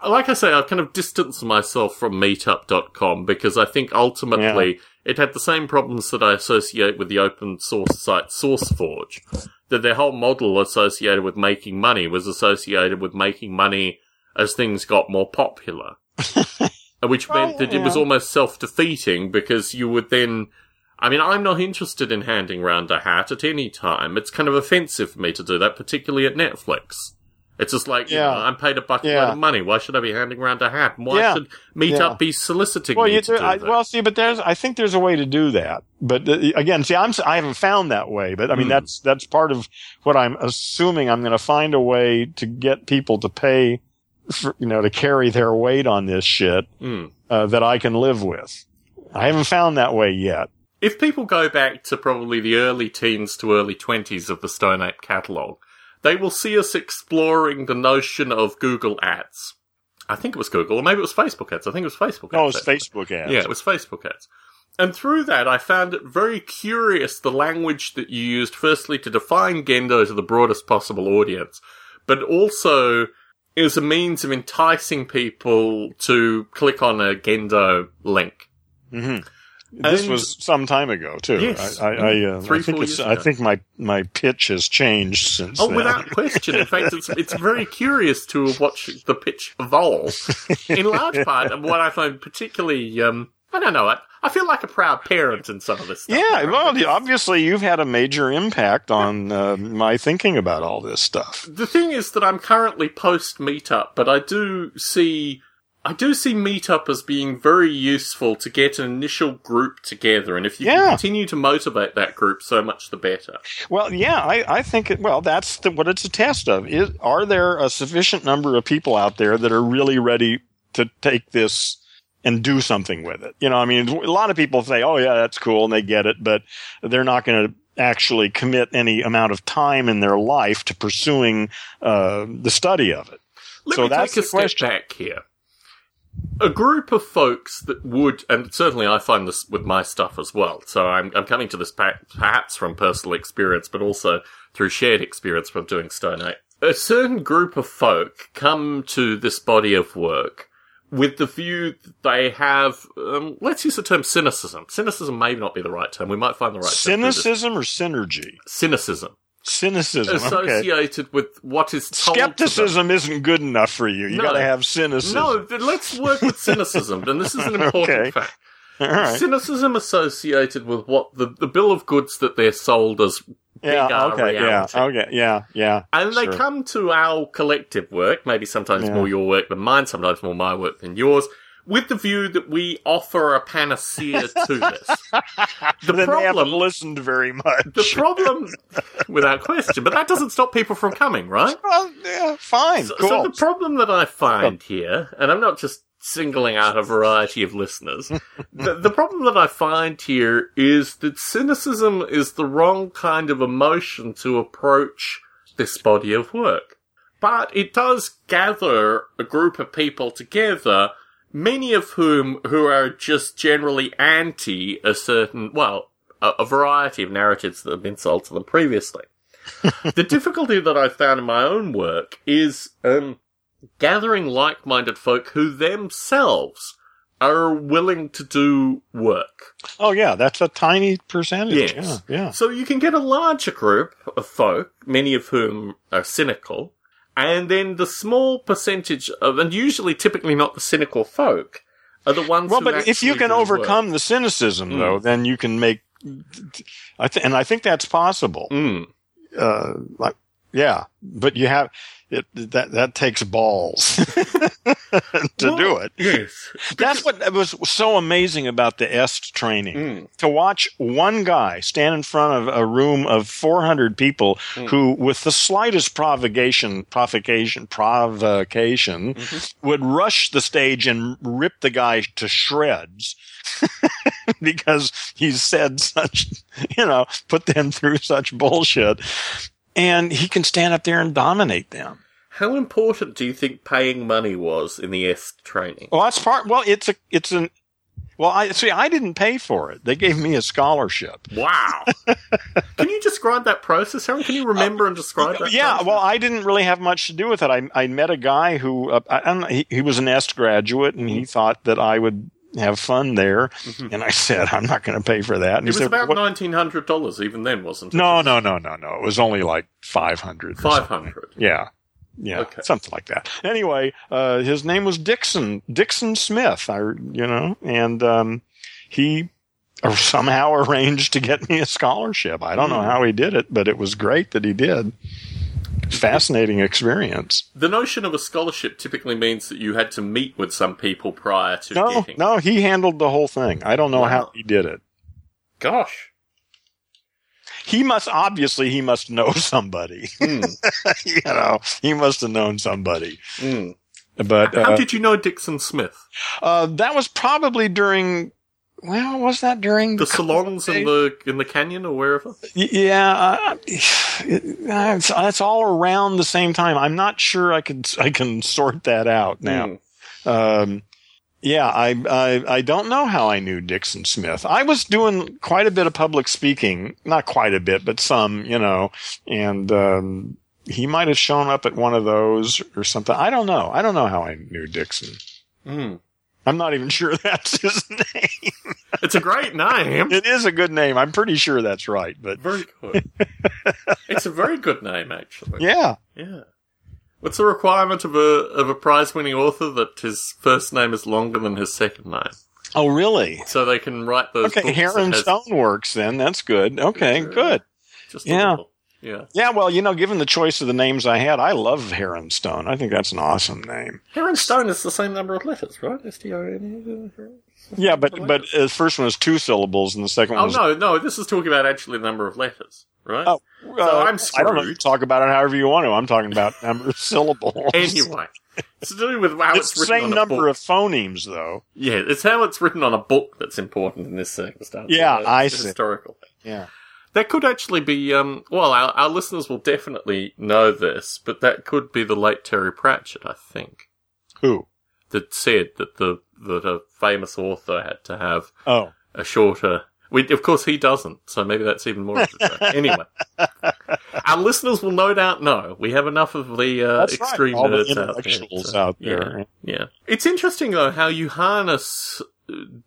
Like I say, I've kind of distanced myself from Meetup.com because I think ultimately it had the same problems that I associate with the open source site SourceForge. That their whole model associated with making money was associated with making money as things got more popular. (laughs) Which Well, meant that it was almost self-defeating because you would then I mean, I'm not interested in handing round a hat at any time. It's kind of offensive for me to do that, particularly at Netflix. It's just like, you Yeah. know, I'm paid a bucket Yeah. of money. Why should I be handing around a hat? Why Yeah. should Meetup Yeah. be soliciting well, me you to do, do I, that? well, see, but there's, I think there's a way to do that. But uh, again, see, I'm, I haven't found that way. But I mean, Hmm. that's that's part of what I'm assuming. I'm going to find a way to get people to pay, for, you know, to carry their weight on this shit Mm. uh, that I can live with. I haven't found that way yet. If people go back to probably the early teens to early 20s of the Stone Ape catalogue, they will see us exploring the notion of Google ads. I think it was Google, or maybe it was Facebook ads. I think it was Facebook ads. Oh, it's actually. Facebook ads. Yeah, it was Facebook ads. And through that, I found it very curious the language that you used, firstly, to define Gendo to the broadest possible audience, but also as a means of enticing people to click on a Gendo link. hmm This And- was some time ago too. Yes. I, I, I, uh, Three, I think four it's, years I think my my pitch has changed since. Oh, then. without (laughs) question. In fact, it's it's very curious to watch the pitch evolve. In large (laughs) part, and what I find particularly, um, I don't know, I, I feel like a proud parent in some of this stuff. Yeah, well, yeah, obviously you've had a major impact on uh, my thinking about all this stuff. The thing is that I'm currently post meetup, but I do see I do see meetup as being very useful to get an initial group together, and if you Yeah. can continue to motivate that group, so much the better. Well, yeah, I, I think it, well, that's the, what it's a test of. Is, are there a sufficient number of people out there that are really ready to take this and do something with it? You know, I mean, a lot of people say, "Oh, yeah, that's cool," and they get it, but they're not going to actually commit any amount of time in their life to pursuing uh, the study of it. Let So me that's take a the step question. back here. A group of folks that would, and certainly I find this with my stuff as well. So I'm, I'm coming to this perhaps from personal experience, but also through shared experience from doing Stone Ape. A certain group of folk come to this body of work with the view that they have, um, let's use the term cynicism. Cynicism may not be the right term. We might find the right term. Cynicism or synergy? Cynicism. Cynicism. Okay. Associated with what is told to them. Skepticism isn't good enough for you. You No. got to have cynicism. No, then let's work with (laughs) cynicism, and this is an important Okay. fact. Right. Cynicism associated with what the, the bill of goods that they're sold as Yeah. bigger Okay. Yeah. reality. Okay. Yeah. Yeah. And they come to our collective work, maybe sometimes Yeah. more your work than mine, sometimes more my work than yours, with the view that we offer a panacea to (laughs) this. The then they problem, haven't listened very much. the problem, without question, but that doesn't stop people from coming, right? (laughs) well, yeah, fine. So, so the problem that I find here, and I'm not just singling out a variety of listeners, (laughs) the, the problem that I find here is that cynicism is the wrong kind of emotion to approach this body of work. But it does gather a group of people together, many of whom who are just generally anti a certain, well, a, a variety of narratives that have been sold to them previously. (laughs) the difficulty that I found in my own work is um, gathering like-minded folk who themselves are willing to do work. Oh yeah, that's a tiny percentage. Yes. Yeah, yeah. So you can get a larger group of folk, many of whom are cynical, and then the small percentage of, and usually typically not the cynical folk, are the ones Well, but if you can overcome the cynicism, though, then you can make. I th- and I think that's possible. Mm. Uh, like, yeah, but you have it. That that takes balls (laughs) to Well, do it. Yes. That's what was so amazing about the EST training. Mm. To watch one guy stand in front of a room of 400 people Mm. who, with the slightest provocation, provocation, provocation, Mm-hmm. would rush the stage and rip the guy to shreds (laughs) because he said such, you know, put them through such bullshit. And he can stand up there and dominate them. How important do you think paying money was in the EST training? Well, that's part. Well, it's a, it's an. Well, I see. I didn't pay for it. They gave me a scholarship. Wow. (laughs) Can you describe that process, Aaron? Can you remember and describe that? Yeah. process? Well, I didn't really have much to do with it. I I met a guy who uh, I, I don't know, he, he was an EST graduate, and Mm-hmm. he thought that I would have fun there. And I said, I'm not going to pay for that. And it he was said, about nineteen hundred dollars even then, wasn't it? No, no, no, no, no. It was only like five hundred. five hundred. Yeah. Yeah, Okay. something like that. Anyway, uh, his name was Dixon, Dixon Smith, I, you know, and, um, he somehow arranged to get me a scholarship. I don't know Hmm. how he did it, but it was great that he did. Fascinating experience. The notion of a scholarship typically means that you had to meet with some people prior to No, getting. no, he handled the whole thing. I don't know Wow. how he did it. Gosh. He must, obviously, he must know (laughs) somebody. Mm, (laughs) you know, he must have known somebody. mm. But, How uh, did you know Dixon Smith? uh, that was probably during, well, was that during The salons in the in the canyon or wherever? Yeah, uh, it's, it's all around the same time. I'm not sure I can I can sort that out now. Mm. Um, yeah, I, I I don't know how I knew Dixon Smith. I was doing quite a bit of public speaking, not quite a bit, but some, you know, and um, he might have shown up at one of those or something. I don't know. I don't know how I knew Dixon. Mm. I'm not even (laughs) sure that's his (laughs) name. It's a great name. It is a good name. I'm pretty sure that's right, but Very good. it's a very good name, actually. yeah. Yeah. What's the requirement of a of a prize winning author that his first name is longer than his second name, Oh, really? so they can write those. Okay, Heron has Stone works then. That's good. Okay, Yeah. good. Just Yeah. little- yeah. Yeah, well, you know, given the choice of the names I had, I love Heron Stone. I think that's an awesome name. Heron Stone is the same number of letters, right? S T O N E. Yeah, but but uh, the first one is two syllables, and the second one Oh was. no, no. This is talking about actually the number of letters, right? Oh, uh, I'm I don't know. You screwed. talk about it however you want to. I'm talking about (laughs) number of syllables. Anyway, it's to do with how it's it's, the written same on a number book. of phonemes, though. Yeah, it's how it's written on a book that's important in this circumstance. Yeah, It's a I see. Historical. Yeah. That could actually be, um, well, our, our listeners will definitely know this, but that could be the late Terry Pratchett, I think, Who? that said that the that a famous author had to have Oh, a shorter. We, of course, he doesn't, so maybe that's even more. of a joke. anyway, our listeners will no doubt know. We have enough of the uh, That's right. extreme All the out there. so, out yeah, there. Yeah, it's interesting though how you harness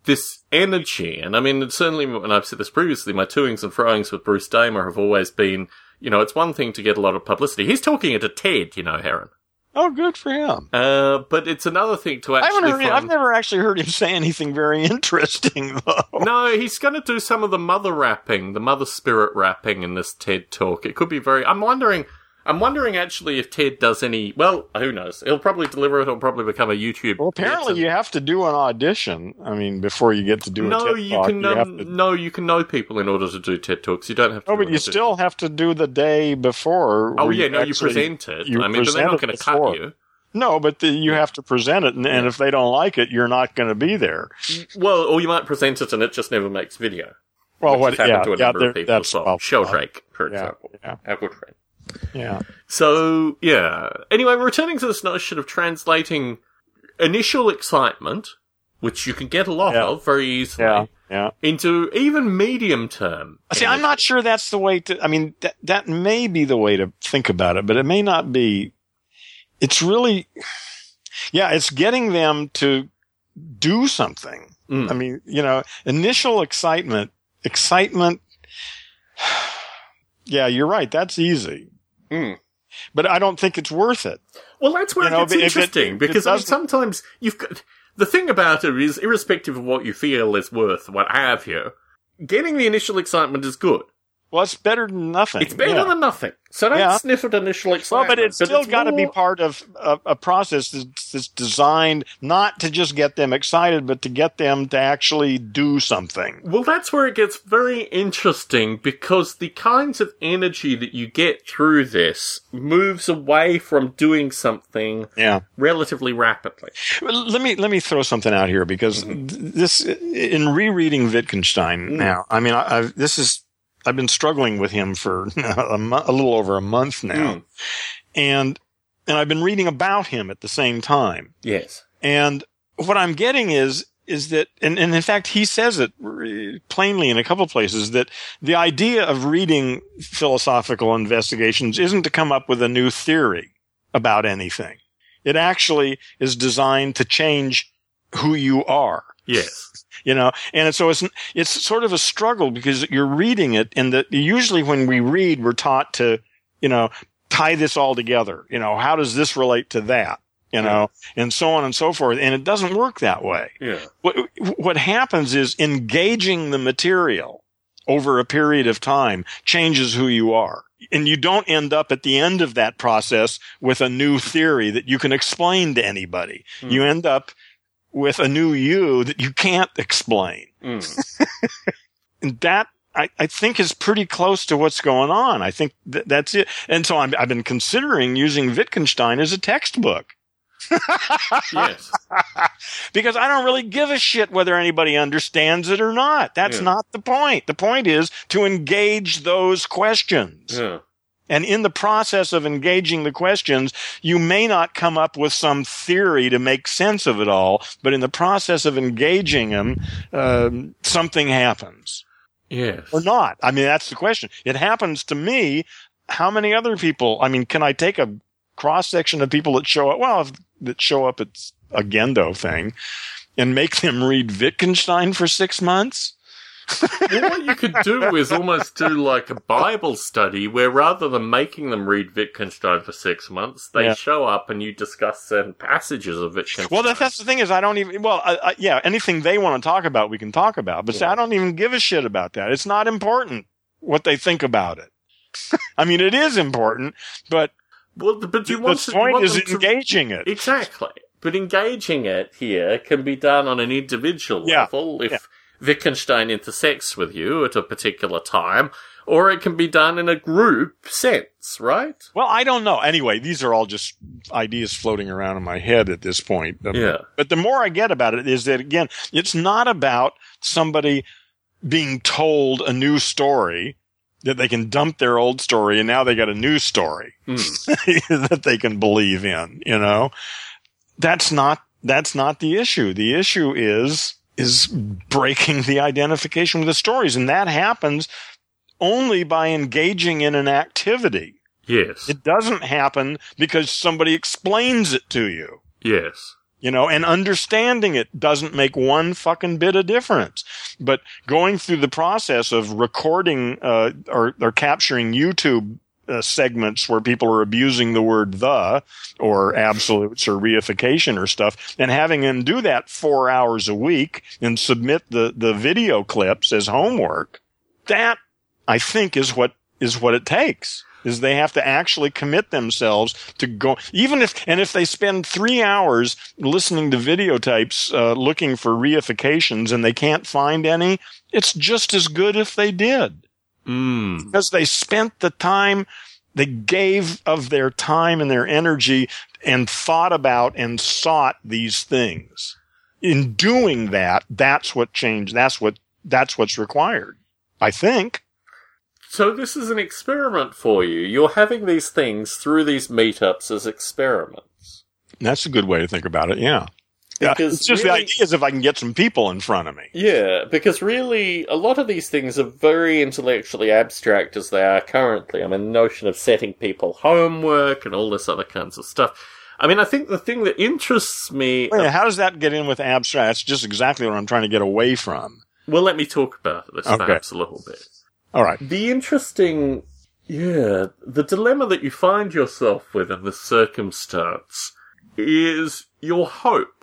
this energy, and I mean, certainly when I've said this previously, my toings and froings with Bruce Damer have always been, you know, it's one thing to get a lot of publicity. He's talking at a TED, you know, Heron. oh, good for him. Uh, but it's another thing to I actually heard. I've find. never actually heard him say anything very (laughs) interesting, though. No, he's going to do some of the mother rapping, the mother spirit rapping in this TED talk. It could be very. I'm wondering. I'm wondering actually if Ted does any. Well, who knows? He'll probably deliver it. It'll probably become a YouTube. Well, apparently you have to do an audition. I mean, before you get to do a no, TED you talk, can. you Um, to. No, you can know people in order to do TED talks. You don't have to. Oh, but you audition. still have to do the day before. Oh yeah, no, you present it. you I mean, but they're not going to cut you. No, but the, you have to present it, and, and if they don't like it, you're not going to be there. Well, or you might present it and it just never makes video. Well, what? happened Yeah, to a yeah, number of people that's well, Sheldrake, for yeah, example, yeah, good friend. Yeah. So, yeah. Anyway, returning to this notion of translating initial excitement, which you can get a lot Yeah. of very easily, Yeah, yeah. into even medium term. See, I'm not sure that's the way to. I mean, that that may be the way to think about it, but it may not be. it's really, yeah, it's getting them to do something. Mm. I mean, you know, initial excitement, excitement. (sighs) yeah, you're right. That's easy, Mm. but I don't think it's worth it. Well, that's where You know, it gets it- interesting it because I mean, sometimes you've got the thing about it is, irrespective of what you feel is worth, what have you, getting the initial excitement is good. Well, it's better than nothing. It's better Yeah. than nothing. So don't Yeah. sniff at initial Well, excitement. but it's still got to be part of a, a process that's, that's designed not to just get them excited, but to get them to actually do something. Well, that's where it gets very interesting because the kinds of energy that you get through this moves away from doing something Yeah. relatively rapidly. Let me let me throw something out here because th- this in rereading Wittgenstein mm. now. I mean, I, I've this is I've been struggling with him for (laughs) a, mo- a little over a month now, Mm. and and I've been reading about him at the same time. Yes. And what I'm getting is is that, and, and in fact, he says it plainly in a couple places that the idea of reading philosophical investigations isn't to come up with a new theory about anything. It actually is designed to change who you are. Yes. You know, and so it's it's sort of a struggle because you're reading it, and that usually when we read, we're taught to, you know, tie this all together. You know, how does this relate to that? You know, and so on and so forth. And it doesn't work that way. Yeah. What what happens is engaging the material over a period of time changes who you are. And you don't end up at the end of that process with a new theory that you can explain to anybody. Hmm. You end up with a new you that you can't explain. Mm. (laughs) And that I, I think is pretty close to what's going on. I think th- that's it. And so I'm, I've been considering using Wittgenstein as a textbook (laughs) yes. (laughs) because I don't really give a shit whether anybody understands it or not. That's Yeah. not the point. The point is to engage those questions. Yeah. And in the process of engaging the questions, you may not come up with some theory to make sense of it all, but in the process of engaging them, um, something happens Yes. or not. I mean, that's the question. It happens to me. How many other people? I mean, can I take a cross section of people that show up? Well, if, that show up at a Gendo thing and make them read Wittgenstein for six months? Well, what you could do is almost do like a Bible study where rather than making them read Wittgenstein for six months, they Yeah. show up and you discuss certain passages of Wittgenstein. Well, that, that's the thing is, I don't even. Well, I, I, yeah, anything they want to talk about, we can talk about. But see, I don't even give a shit about that. It's not important what they think about it. I mean, it is important, but well, but you the want you point want is to- engaging it. Exactly. But engaging it here can be done on an individual Yeah. level if Yeah. Wittgenstein intersects with you at a particular time, or it can be done in a group sense, right? Well, I don't know. Anyway, these are all just ideas floating around in my head at this point. Um, Yeah. But the more I get about it is that again, it's not about somebody being told a new story that they can dump their old story and now they got a new story Mm. (laughs) that they can believe in, you know. That's not that's not the issue. The issue is is breaking the identification with the stories and that happens only by engaging in an activity. Yes. It doesn't happen because somebody explains it to you. yes. You know, and understanding it doesn't make one fucking bit of difference. But going through the process of recording uh, or, or capturing YouTube uh, segments where people are abusing the word the or absolutes or reification or stuff and having them do that four hours a week and submit the, the video clips as homework, that I think is what is what it takes. Is they have to actually commit themselves to go, even if, and if they spend three hours listening to videotapes, uh, looking for reifications and they can't find any, it's just as good if they did Mm. because they spent the time, they gave of their time and their energy and thought about and sought these things. In doing that, that's what changed. That's what, that's what's required. I think. So this is an experiment for you. You're having these things through these meetups as experiments. That's a good way to think about it. Yeah. Yeah. Because It's just really- the idea is if I can get some people in front of me. Yeah, because really, a lot of these things are very intellectually abstract as they are currently. I mean, the notion of setting people homework and all this other kinds of stuff. I mean, I think the thing that interests me. Wait, how does that get in with abstract? That's just exactly what I'm trying to get away from. Well, let me talk about this Okay. perhaps a little bit. All right. The interesting, yeah, the dilemma that you find yourself with in this circumstance is your hope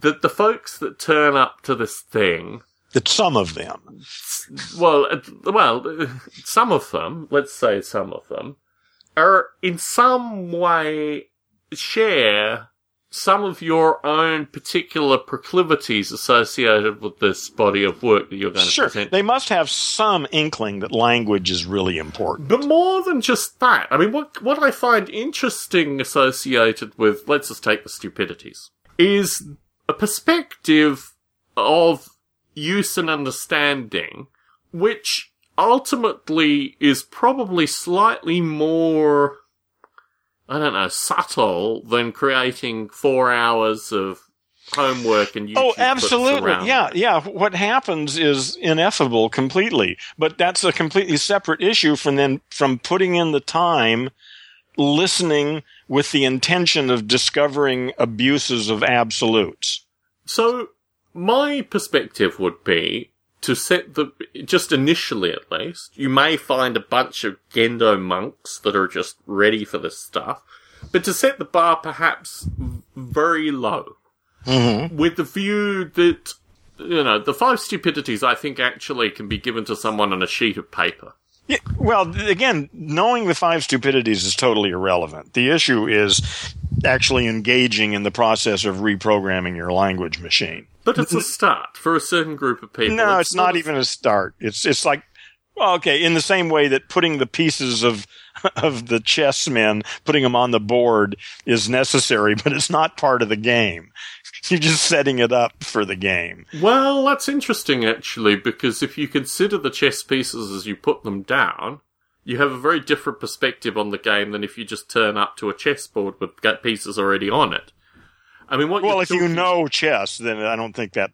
that the folks that turn up to this thing, That some of them. well, uh, well, (laughs) some of them, let's say some of them, are in some way share some of your own particular proclivities associated with this body of work that you're going to Sure. present. They must have some inkling that language is really important. But more than just that, I mean, what what I find interesting associated with, let's just take the stupidities, is a perspective of use and understanding, which ultimately is probably slightly more, I don't know, subtle than creating four hours of homework and YouTube Oh, absolutely. Yeah, yeah. What happens is ineffable completely. But that's a completely separate issue from then from putting in the time listening with the intention of discovering abuses of absolutes. So my perspective would be to set the just initially at least, you may find a bunch of Gendo monks that are just ready for this stuff, but to set the bar perhaps very low, mm-hmm. with the view that you know the five stupidities I think actually can be given to someone on a sheet of paper. Yeah, well, again, knowing the five stupidities is totally irrelevant. The issue is actually engaging in the process of reprogramming your language machine. But it's a start for a certain group of people. No, it's, not sort of- even a start. It's it's like okay, in the same way that putting the pieces of (laughs) of the chessmen, putting them on the board is necessary, (laughs) but it's not part of the game. (laughs) You're just setting it up for the game. Well, that's interesting actually, because if you consider the chess pieces as you put them down, you have a very different perspective on the game than if you just turn up to a chessboard with pieces already on it. I mean, what Well, if you know chess, then I don't think that.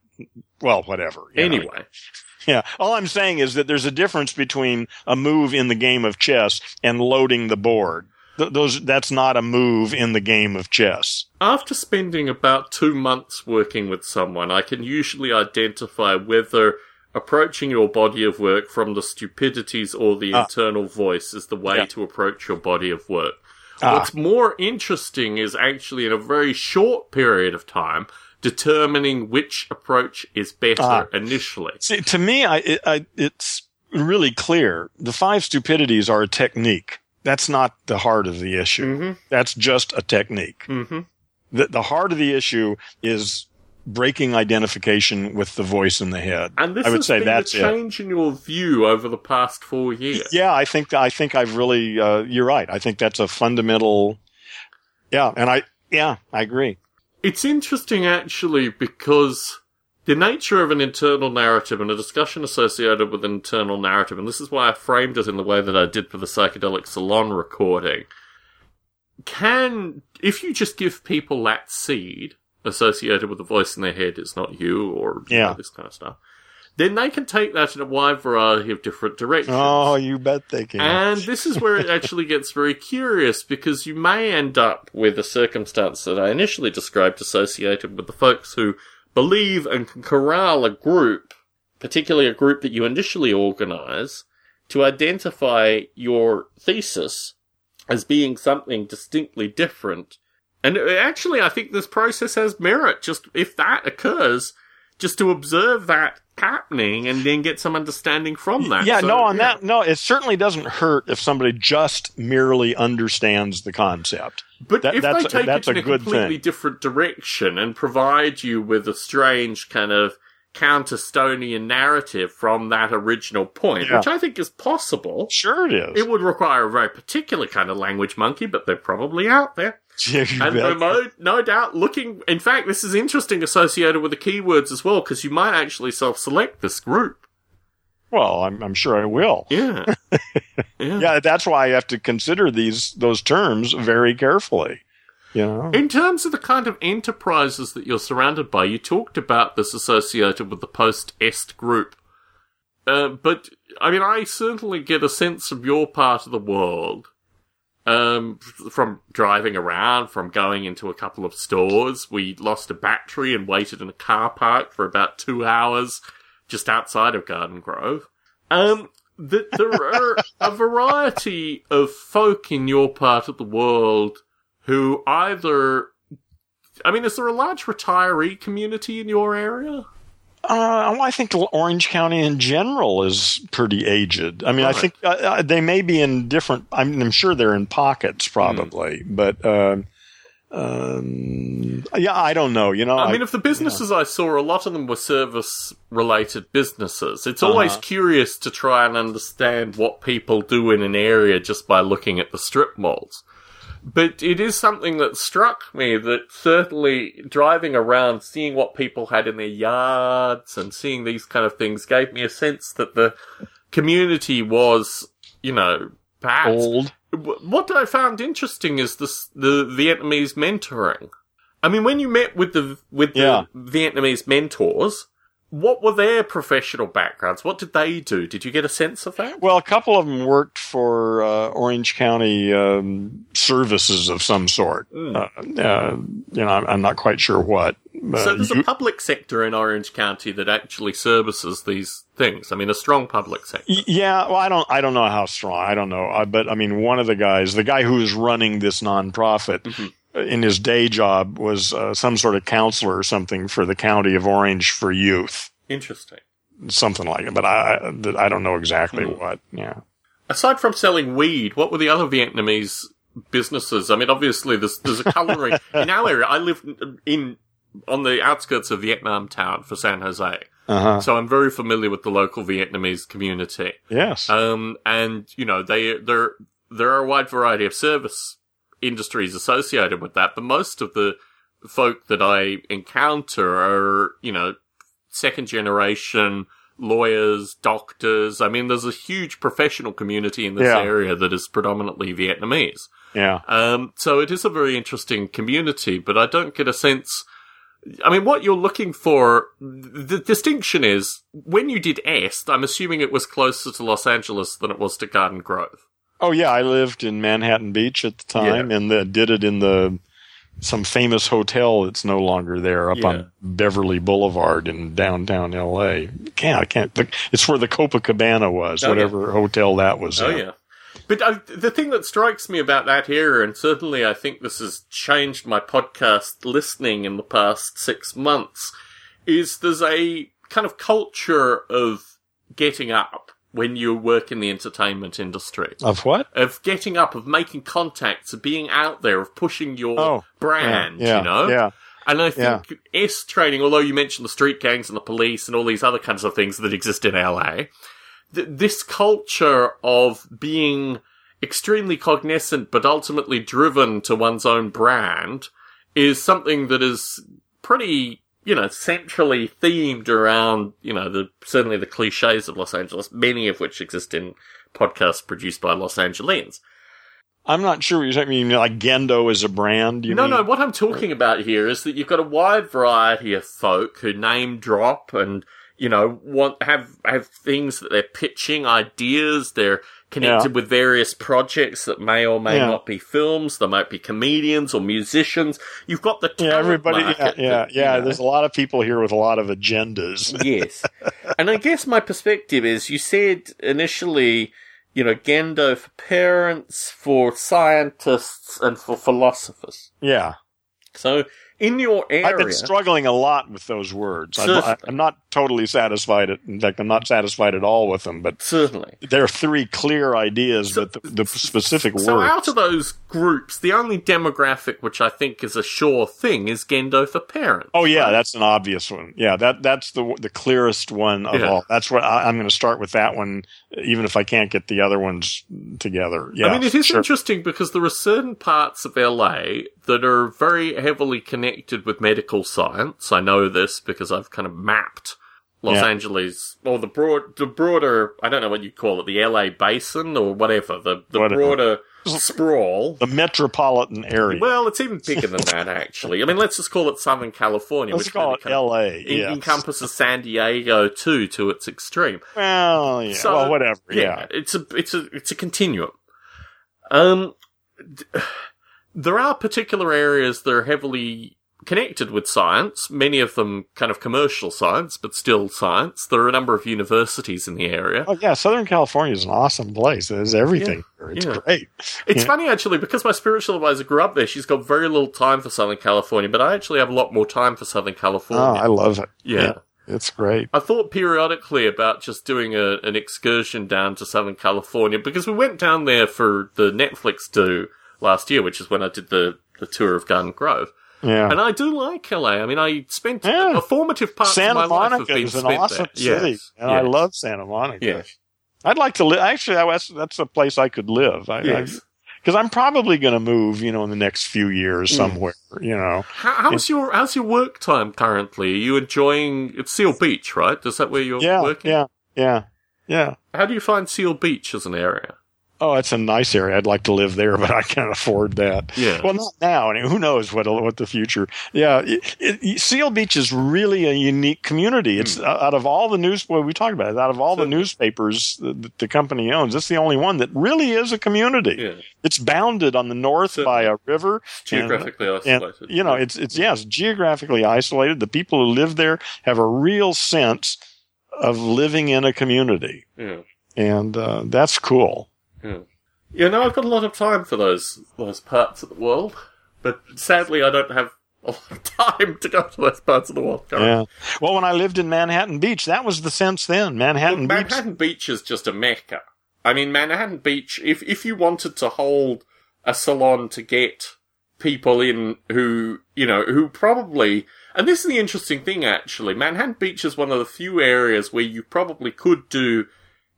Well, whatever. you know. anyway, (laughs) Yeah. All I'm saying is that there's a difference between a move in the game of chess and loading the board. Th- those that's not a move in the game of chess. after spending about two months working with someone, I can usually identify whether approaching your body of work from the stupidities or the Ah. internal voice is the way Yeah. to approach your body of work. Ah. What's more interesting is actually in a very short period of time determining which approach is better Ah. initially. See, to me, I, it, I, it's really clear. The five stupidities are a technique. That's not the heart of the issue. Mm-hmm. That's just a technique. Mm-hmm. The, the heart of the issue is breaking identification with the voice in the head. And this I would has say been that's a it. change in your view over the past four years. Yeah, I think I think I've really. Uh, you're right. I think that's a fundamental. Yeah, and I yeah I agree. It's interesting actually because the nature of an internal narrative and a discussion associated with an internal narrative, and this is why I framed it in the way that I did for the psychedelic salon recording, can, if you just give people that seed associated with a voice in their head, it's not you or you know, Yeah. this kind of stuff, then they can take that in a wide variety of different directions. Oh, you bet they can. And this is where it (laughs) actually gets very curious because you may end up with a circumstance that I initially described associated with the folks who believe and can corral a group, particularly a group that you initially organize, to identify your thesis as being something distinctly different. And actually, I think this process has merit. Just if that occurs, just to observe that happening and then get some understanding from that. yeah, So, no, on yeah. that, no, it certainly doesn't hurt if somebody just merely understands the concept. But That- if that's- they take that's it in a a, completely thing. different direction and provide you with a strange kind of counter-Stonian narrative from that original point, Yeah. which I think is possible, Sure, it is. it would require a very particular kind of language monkey, but they're probably out there. (laughs) And no, no doubt looking, in fact, this is interesting associated with the keywords as well, because you might actually self-select this group. Well, I'm, I'm sure I will. Yeah. (laughs) yeah. Yeah, that's why I have to consider these those terms very carefully. You know, In terms of the kind of enterprises that you're surrounded by, you talked about this associated with the post-est group. Uh, but, I mean, I certainly get a sense of your part of the world Um, from driving around, from going into a couple of stores, we lost a battery and waited in a car park for about two hours just outside of Garden Grove. Um, th- there are (laughs) a variety of folk in your part of the world who either, I mean, is there a large retiree community in your area? Uh, well, I think Orange County in general is pretty aged. I mean, I think uh, uh, they may be in different. I'm, I'm sure they're in pockets, probably, but uh, um, yeah, I don't know. You know, I mean, if the businesses I saw, a lot of them were service related businesses. It's always Uh-huh. curious to try and understand what people do in an area just by looking at the strip malls. But it is something that struck me that certainly driving around, seeing what people had in their yards and seeing these kind of things gave me a sense that the community was, you know, perhaps old. What I found interesting is this, the Vietnamese mentoring. I mean, when you met with the with the Yeah. Vietnamese mentors, what were their professional backgrounds? What did they do? Did you get a sense of that? Well, a couple of them worked for uh, Orange County um, services of some sort. Hmm. Uh, uh, you know, I'm, I'm not quite sure what. Uh, so there's you- a public sector in Orange County that actually services these things. I mean, a strong public sector. Yeah, well, I don't, I don't know how strong. I don't know, I, but I mean, one of the guys, the guy who's running this nonprofit, Mhm. uh, in his day job was uh, some sort of counselor or something for the county of Orange for youth, Interesting. something like it. But I, I, I don't know exactly Hmm. what. Yeah. Aside from selling weed, what were the other Vietnamese businesses? I mean, obviously, there's there's a culinary (laughs) in our area. I live in on the outskirts of Vietnam town for San Jose, Uh huh. so I'm very familiar with the local Vietnamese community. Yes. Um, and you know, they there there are a wide variety of service industries associated with that, but most of the folk that I encounter are you know second generation lawyers, doctors. I mean, there's a huge professional community in this Yeah. area that is predominantly Vietnamese. yeah. Um, so it is a very interesting community, but I don't get a sense. I mean, what you're looking for, the distinction is when you did Est, I'm assuming it was closer to Los Angeles than it was to Garden Grove. Oh yeah, I lived in Manhattan Beach at the time, and the, did it in the some famous hotel that's no longer there up Yeah. on Beverly Boulevard in downtown L.A. Can't I can't. the- It's where the Copacabana was, Oh, yeah. whatever hotel that was. Oh in. yeah. But uh, the thing that strikes me about that era, and certainly I think this has changed my podcast listening in the past six months, is there's a kind of culture of getting up when you work in the entertainment industry. Of what? of getting up, of making contacts, of being out there, of pushing your Oh, brand, yeah, you know? yeah. And I think EST training, although you mentioned the street gangs and the police and all these other kinds of things that exist in LA, th- this culture of being extremely cognizant but ultimately driven to one's own brand is something that is pretty, you know, centrally themed around, you know, the, certainly the cliches of Los Angeles, many of which exist in podcasts produced by Los Angeles. I'm not sure what you're talking. You mean like Gendo is a brand? You no, mean? no, what I'm talking about here is that you've got a wide variety of folk who name drop and, you know, want, have, have things that they're pitching, ideas, they're connected with various projects that may or may Yeah. not be films, There might be comedians or musicians. You've got the Yeah, everybody. Yeah, yeah, that, you know- There's a lot of people here with a lot of agendas. (laughs) yes. And I guess my perspective is you said initially, you know, Gendo for parents, for scientists, and for philosophers. Yeah, So in your area, I've been struggling a lot with those words. I'm, I'm not totally satisfied. At, in fact, I'm not satisfied at all with them. But certainly. there are three clear ideas, So- but the, the specific words. So words. out of those groups, the only demographic which I think is a sure thing is Gendo for parents. Oh yeah, that's an obvious one. Yeah, that that's the the clearest one of Yeah. all. That's what I, I'm going to start with that one, even if I can't get the other ones together. Yeah, I mean, it is sure. interesting because there are certain parts of LA that are very heavily connected with medical science. I know this because I've kind of mapped Los Yeah. Angeles, or the broad, the broader, I don't know what you call it, the LA basin or whatever, the, the Whatever. broader sprawl. the metropolitan area. Well, it's even bigger than that, actually. I mean, let's just call it Southern California, Let's which call it kind L.A. Yeah. encompasses San Diego too, to its extreme. Well, yeah. So, well, whatever. Yeah. it's a it's a it's a continuum. Um, there are particular areas that are heavily connected with science, many of them kind of commercial science, but still science. There are a number of universities in the area. Oh yeah, Southern California is an awesome place. There's everything. here. It's yeah. great. It's Yeah. funny actually because my spiritual advisor grew up there. She's got very little time for Southern California, but I actually have a lot more time for Southern Oh, California. I love it. yeah. It's great. I thought periodically about just doing a, an excursion down to Southern California because we went down there for the Netflix do last year, which is when I did the, the tour of Garden Grove. Yeah. And I do like LA. I mean, I spent Yeah. a formative part of Santa my life have Monica been an spent awesome there. city, Yes. and I love Santa Monica. Yes. I'd like to live. Actually, that's that's a place I could live. I, Yes. because I'm probably going to move, you know, in the next few years Mm. somewhere. You know, How, how's your how's your work time currently? Are you enjoying it's Seal Beach, right? Is that where you're yeah, working? yeah, yeah, yeah. How do you find Seal Beach as an area? Oh, it's a nice area. I'd like to live there, (laughs) but I can't afford that. Yeah. Well, not now. I mean, who knows what what the future? Yeah, it, it, Seal Beach is really a unique community. It's out of all the news. Well, we talked about it. Out of all the Hmm. Newspapers that the company owns, it's the only one that really is a community. yeah. It's bounded on the north So- by a river. Geographically and isolated. you know it's it's yes geographically isolated the people who live there have a real sense of living in a community yeah. and uh, that's cool Hmm. Yeah. Yeah, no, I've got a lot of time for those those parts of the world, but sadly, I don't have a lot of time to go to those parts of the world. currently. yeah well when i lived in manhattan beach that was the sense then manhattan Look, beach Manhattan Beach is just a mecca. I mean, Manhattan Beach. If if you wanted to hold a salon to get people in who you know who probably and this is the interesting thing actually manhattan beach is one of the few areas where you probably could do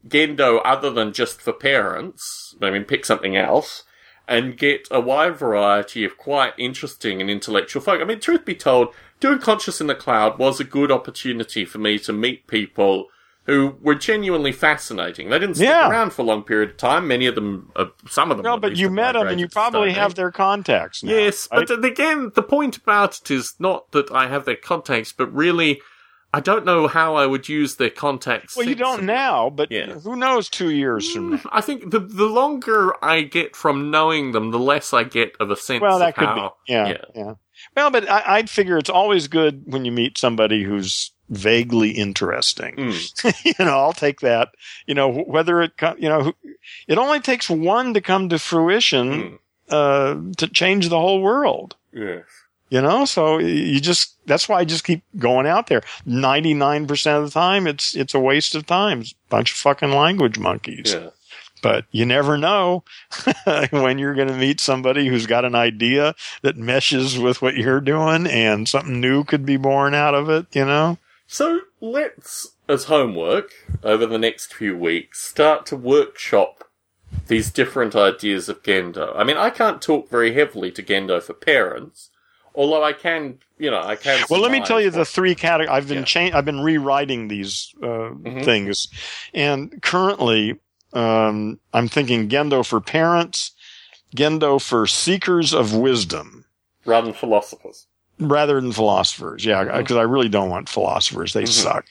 gendo other than just for parents i mean pick something else and get a wide variety of quite interesting and intellectual folk i mean truth be told doing conscious in the cloud was a good opportunity for me to meet people who were genuinely fascinating. They didn't stick Yeah. around for a long period of time. Many of them, uh, some of them. no but you met them and you probably have their contacts now, Yes, right? but again, the point about it is not that I have their contacts, but really, I don't know how I would use their contacts. well you don't now but Yeah. who knows two years from now I think the the longer I get from knowing them, the less I get of a sense well that of could how. be yeah, yeah well but I, i'd figure it's always good when you meet somebody who's vaguely interesting Mm. (laughs) you know, I'll take that. You know, whether it, you know, it only takes one to come to fruition Mm. uh, to change the whole world. Yes. You know, so you just that's why I just keep going out there. Ninety nine percent of the time, it's it's a waste of time. It's a bunch of fucking language monkeys. Yeah. But you never know (laughs) when you're going to meet somebody who's got an idea that meshes with what you're doing, and something new could be born out of it. You know. So let's, as homework over the next few weeks, start to workshop these different ideas of Gendo. I mean, I can't talk very heavily to Gendo for parents, although I can, you know, I can. Well, let me tell you the three categories. I've been Yeah. cha- I've been rewriting these uh, Mhm. things, and currently um, I'm thinking Gendo for parents, Gendo for seekers of wisdom, rather than philosophers. rather than philosophers. Yeah, because I really don't want philosophers; they Mhm. suck.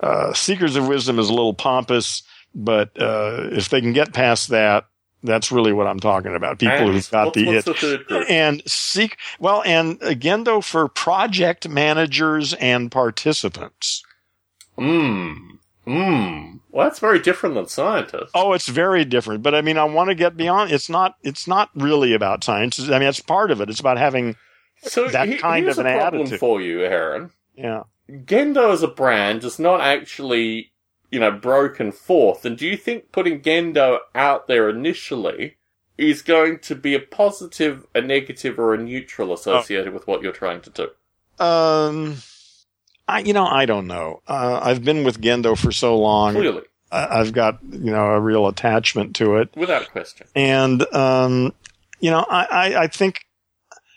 Uh, seekers of wisdom is a little pompous, but uh, if they can get past that, that's really what I'm talking about. People And who've got what's, the what's it the and seek well and again though for project managers and participants Mmm. Mmm. Well, that's very different than scientists. oh it's very different but i mean i want to get beyond it's not it's not really about science i mean it's part of it it's about having so that he- kind of an a problem attitude. for you, Aaron. yeah Gendo as a brand is not actually, you know, broken forth. And do you think putting Gendo out there initially is going to be a positive, a negative, or a neutral associated with what you're trying to do? um I, you know, I don't know. Uh, I've been with Gendo for so long. Clearly, I- I've got, you know, a real attachment to it. without question. And, um, you know, I, I, I think,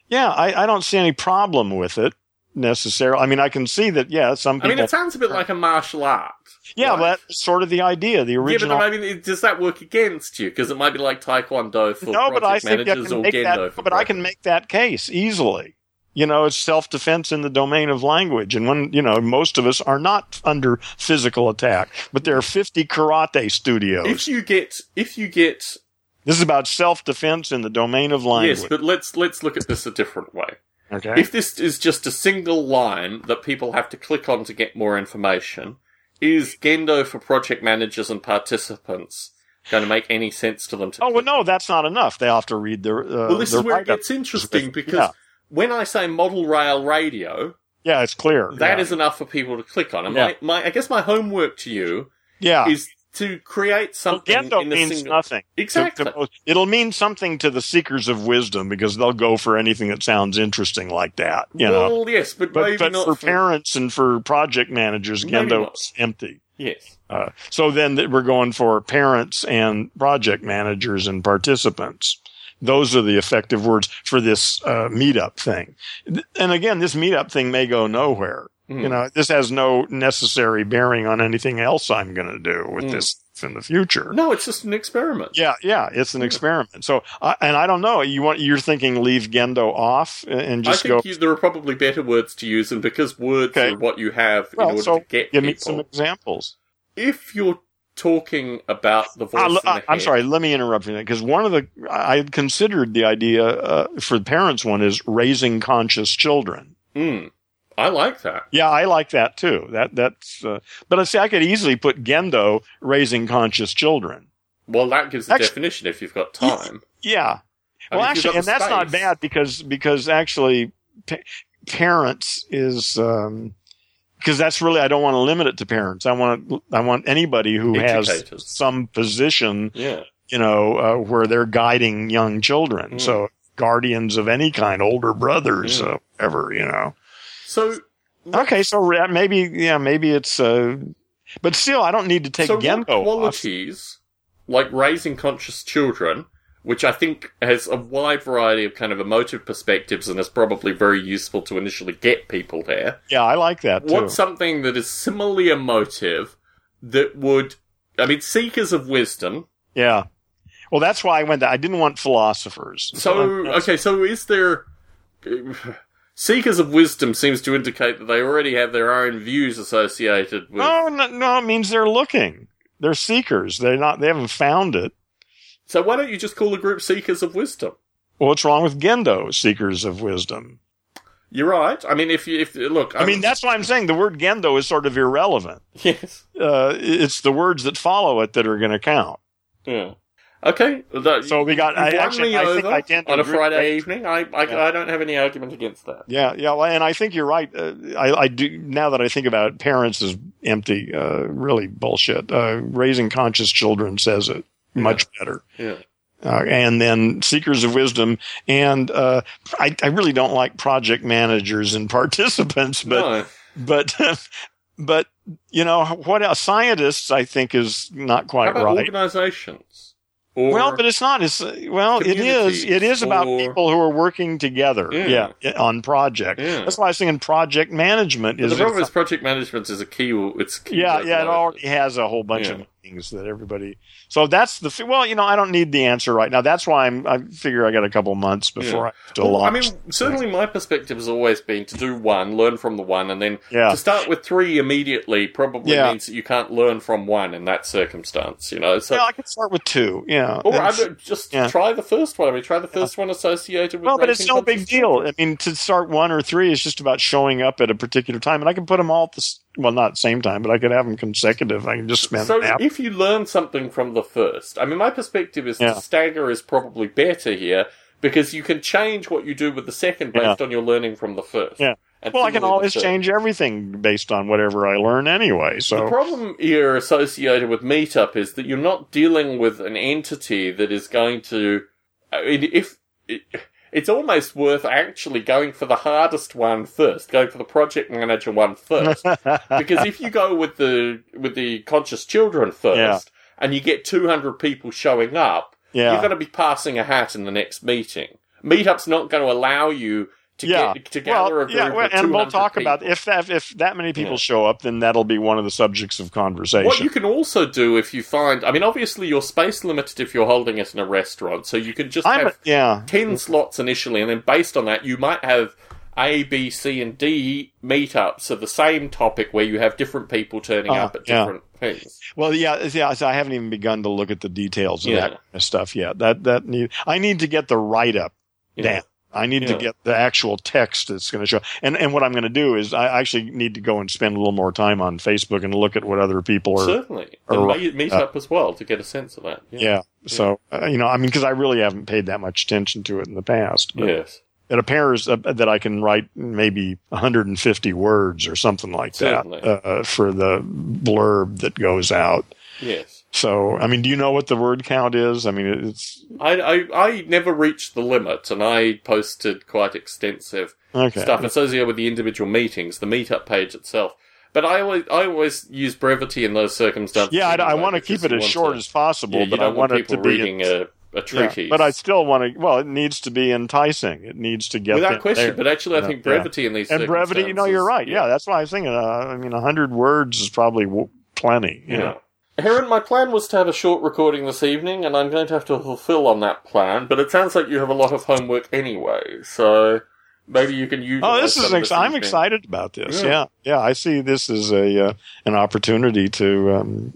yeah, I, I don't see any problem with it necessarily. I mean, I can see that, yeah, some I mean, it sounds a bit like a martial art. yeah, right? that's sort of the idea, the original. Yeah, but I mean, does that work against you? Because it might be like Taekwondo for no, but I project think I managers can or make Gendo that, but I can make that case easily. You know, it's self-defense in the domain of language. And when, you know, most of us are not under physical attack, but there are 50 karate studios. If you get, if you get This is about self defense in the domain of language. Yes, but let's let's look at this a different way. Okay. If this is just a single line that people have to click on to get more information, is Gendo for project managers and participants going to make any sense to them? To oh well, no, that's not enough. They have to read their. Uh, Well, this their is where it write-up. gets interesting because Yeah. when I say model rail radio, Yeah, it's clear. that yeah. is enough for people to click on. And Yeah. my, my, I guess my homework to you yeah. is to create Well, something Gendo in means single. nothing. Exactly. To- to- it'll mean something to the seekers of wisdom because they'll go for anything that sounds interesting like that. You know. well, yes, but, But, maybe but not for parents and for project managers, Gendo is empty. Yes. Uh, so then th- we're going for parents and project managers and participants. Those are the effective words for this uh, meetup thing. And again, this meetup thing may go nowhere. Hmm. You know, this has no necessary bearing on anything else I'm going to do with Mm. this in the future. No, it's just an experiment. Yeah, yeah, it's an experiment. So, uh, and I don't know. You want you're thinking leave Gendo off and- and I just think go. you, there are probably better words to use, and because words Okay. are what you have Well, in order so to get give me some examples. If you're talking about the voice, I, in the am sorry. Let me interrupt you because one of the I considered the idea uh, for the parents one is raising conscious children. Mm, I like that. Yeah, I like that too. That that's. Uh, but I see, I could easily put Gendo raising conscious children. Well, that gives the Actually- definition if you've got time. Yeah. I Well, mean, actually, and that's not bad because because actually, pa- parents is because that's really I don't want to limit it to parents. I want I want anybody who has some position, Yeah. you know, uh, where they're guiding young children. Mm. So guardians of any kind, older brothers, Yeah. uh, whatever, you know. So Okay, so maybe yeah, maybe it's. Uh, but still, I don't need to take so what Gendo off. qualities, like raising conscious children, which I think has a wide variety of kind of emotive perspectives and is probably very useful to initially get people there. Yeah, I like that too. What's something that is similarly emotive that would, I mean, seekers of wisdom. Yeah. Well, that's why I went. There. I didn't want philosophers. So, (laughs) okay, so is there. Seekers of wisdom seems to indicate that they already have their own views associated with. No, no, no, it means they're looking. They're seekers. They're not. They haven't found it. So why don't you just call the group Seekers of Wisdom? Well, what's wrong with Gendo? Seekers of wisdom. You're right. I mean, if you if look, I mean, that's why I'm saying the word Gendo is sort of irrelevant. (laughs) yes, Uh, it's the words that follow it that are going to count. yeah. Okay, So we got- I actually- I think I to on a Friday evening. I I, Yeah. I don't have any argument against that. Yeah, yeah, well, and I think you're right. Uh, I, I do now that I think about it, parents is empty, uh, really bullshit. Uh, raising conscious children says it much better. Yeah. uh, and then seekers of wisdom. And uh, I, I really don't like project managers and (laughs) participants, but no. but (laughs) but you know what? Else? Scientists, I think, is not quite right. organizations? Well, but it's not. It's well, it is. It is about or- people who are working together. Yeah. Yeah, on project. Yeah. That's why I was thinking project management But is. the problem is project management is a key. It's key yeah, yeah, it already has a whole bunch Yeah. of things that everybody. So that's the. Well, you know, I don't need the answer right now. That's why I'm. I figure I got a couple months before I have to Well, I mean, certainly my perspective has always been to do one, learn from the one, and then Yeah. to start with three immediately probably Yeah. means that you can't learn from one in that circumstance, you know? So, yeah, I could start with two. Yeah. or I would just yeah. try the first one. I mean, try the first one associated with. well, but it's no big deal. I mean, to start one or three is just about showing up at a particular time, and I can put them all at the well, not same time, but I could have them consecutive. I can just spend So if you learn something from the first, I mean, my perspective is Yeah. to stagger is probably better here because you can change what you do with the second based on your learning from the first. Yeah. And Well, I can always change everything based on whatever I learn anyway. So the problem here associated with Meetup is that you're not dealing with an entity that is going to. I mean, if it's almost worth actually going for the hardest one first, going for the project manager one first, (laughs) because if you go with the with the conscious children first, Yeah. and you get 200 people showing up, yeah, you're going to be passing a hat in the next meeting. Meetup's not going to allow you to Yeah. get to gather well, a group yeah, well, and we'll talk people. about if that if that many people Yeah. show up, then that'll be one of the subjects of conversation. What you can also do if you find, I mean, obviously you're space limited if you're holding it in a restaurant, so you can just I'm have yeah, 10 slots initially, and then based on that, you might have A, B, C, and D meetups of the same topic where you have different people turning Ah, up at yeah. different things. Well, yeah, yeah. So I haven't even begun to look at the details of Yeah. that kind of stuff yet. That that need I need to get the write up you down. I need to get the actual text that's going to show. And and what I'm going to do is I actually need to go and spend a little more time on Facebook and look at what other people are. Certainly. or- And meet, meet up as well to get a sense of that. yeah. So uh, you know, I mean, because I really haven't paid that much attention to it in the past. Yes. It appears uh, that I can write maybe 150 words or something like Certainly. that uh, for the blurb that goes out. Yes. So, I mean, do you know what the word count is? I mean, it's I, I, I never reached the limit, and I posted quite extensive okay. stuff associated with the individual meetings, the meetup page itself. But I always, I always use brevity in those circumstances. Yeah, I, I want to keep it as short to- as possible, yeah, but I don't want it people to be. reading a, a yeah, but I still want to. Well, it needs to be enticing. It needs to get without question. there. But actually, I Yeah, think yeah. brevity in these and brevity. You know, you're right. Yeah, that's why I was thinking. Uh, I mean, hundred words is probably w- plenty. You Yeah. know. Heron, my plan was to have a short recording this evening, and I'm going to have to fulfill on that plan. But it sounds like you have a lot of homework anyway, so maybe you can use. Oh, this is. Ex- I'm excited about this. Yeah. Yeah. yeah, I see this as a uh, an opportunity to um,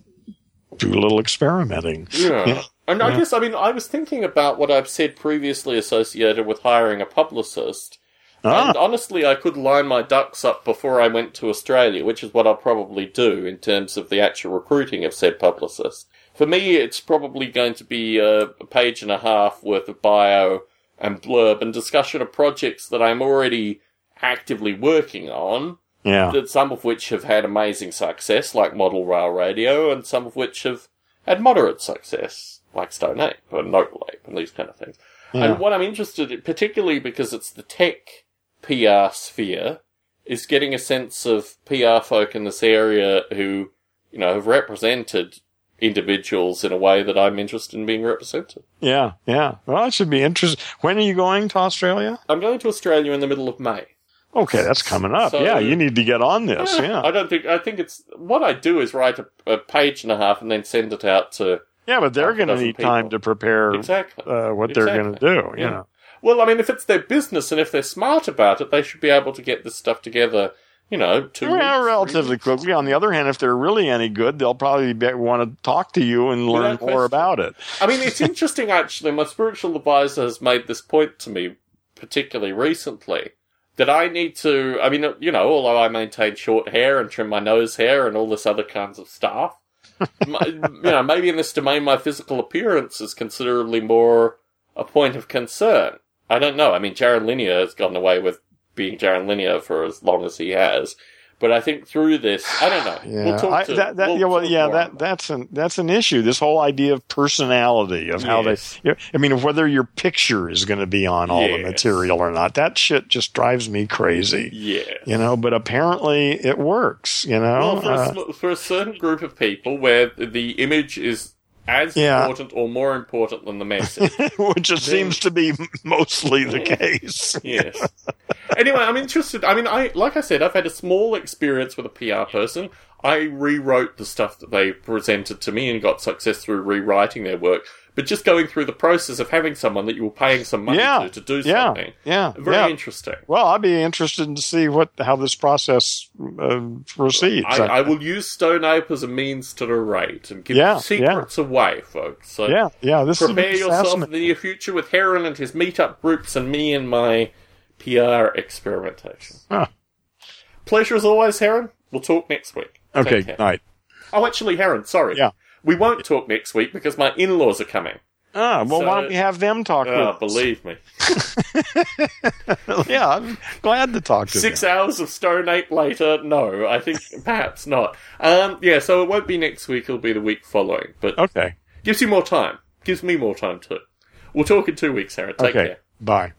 do a little experimenting. Yeah. Yeah. And I Yeah. guess, I mean, I was thinking about what I've said previously associated with hiring a publicist. Ah, And honestly, I could line my ducks up before I went to Australia, which is what I'll probably do in terms of the actual recruiting of said publicist. For me, it's probably going to be a, page and a half worth of bio and blurb and discussion of projects that I'm already actively working on, yeah. that some of which have had amazing success, like Model Rail Radio, and some of which have had moderate success, like Stone Ape or Note Ape and these kind of things. Yeah. And what I'm interested in, particularly because it's the tech PR sphere, is getting a sense of PR folk in this area who, you know, have represented individuals in a way that I'm interested in being represented. Yeah, yeah. Well, it should be interesting. When are you going to Australia? I'm going to Australia in the middle of May. Okay, that's coming up. So- yeah, you need to get on this. I (laughs) Yeah, I don't think, I think it's, what I do is write a, a page and a half and then send it out to, yeah, but they're going to need time to prepare exactly. uh, what they're going to do. You Yeah. know. Well, I mean, if it's their business and if they're smart about it, they should be able to get this stuff together, you know, two Well, weeks, relatively quickly. On the other hand, if they're really any good, they'll probably be, want to talk to you and learn Without more question. about it. I mean, it's interesting actually. My spiritual advisor has made this point to me, particularly recently, that I need to. I mean, you know, although I maintain short hair and trim my nose hair and all this other kinds of stuff, (laughs) my, you know, maybe in this domain, my physical appearance is considerably more a point of concern. I don't know. I mean, Jaron Lanier has gotten away with being Jaron Lanier for as long as he has. But I think through this, I don't know. Yeah, We'll talk I, to, that, that, we'll yeah, well, yeah, that that's an that's an issue. This whole idea of personality of how Yes. they. I mean, whether your picture is going to be on all the material or not, that shit just drives me crazy. Yeah. You know, but apparently it works. You know, Well, for, Uh, a, for a certain group of people where the image is as Yeah. important or more important than the message. (laughs) which it seems to be mostly the case. (laughs) yes. Anyway, I'm interested. I mean, I like I said, I've had a small experience with a PR person. I rewrote the stuff that they presented to me and got success through rewriting their work. But just going through the process of having someone that you were paying some money Yeah, to to do Yeah, something, yeah, very yeah. interesting. Well, I'd be interested to see what how this process uh, proceeds. I, I will use Stone Ape as a means to narrate and give Yeah, secrets away, folks. So yeah, yeah. This prepare yourself for the near future with Heron and his meetup groups and me and my PR experimentation. Huh. Pleasure as always, Heron. We'll talk next week. Okay, right. Oh, actually, Heron, sorry. Yeah. We won't talk next week because my in-laws are coming. Ah, well, So- why don't we have them talk? Oh, believe me. (laughs) yeah, I'm glad to talk to Six them. hours of Stone Ape later, no. I think (laughs) perhaps not. Um, yeah, so it won't be next week, it'll be the week following. But Okay, gives you more time. Gives me more time too. We'll talk in two weeks, Sarah. Take okay. care. Bye.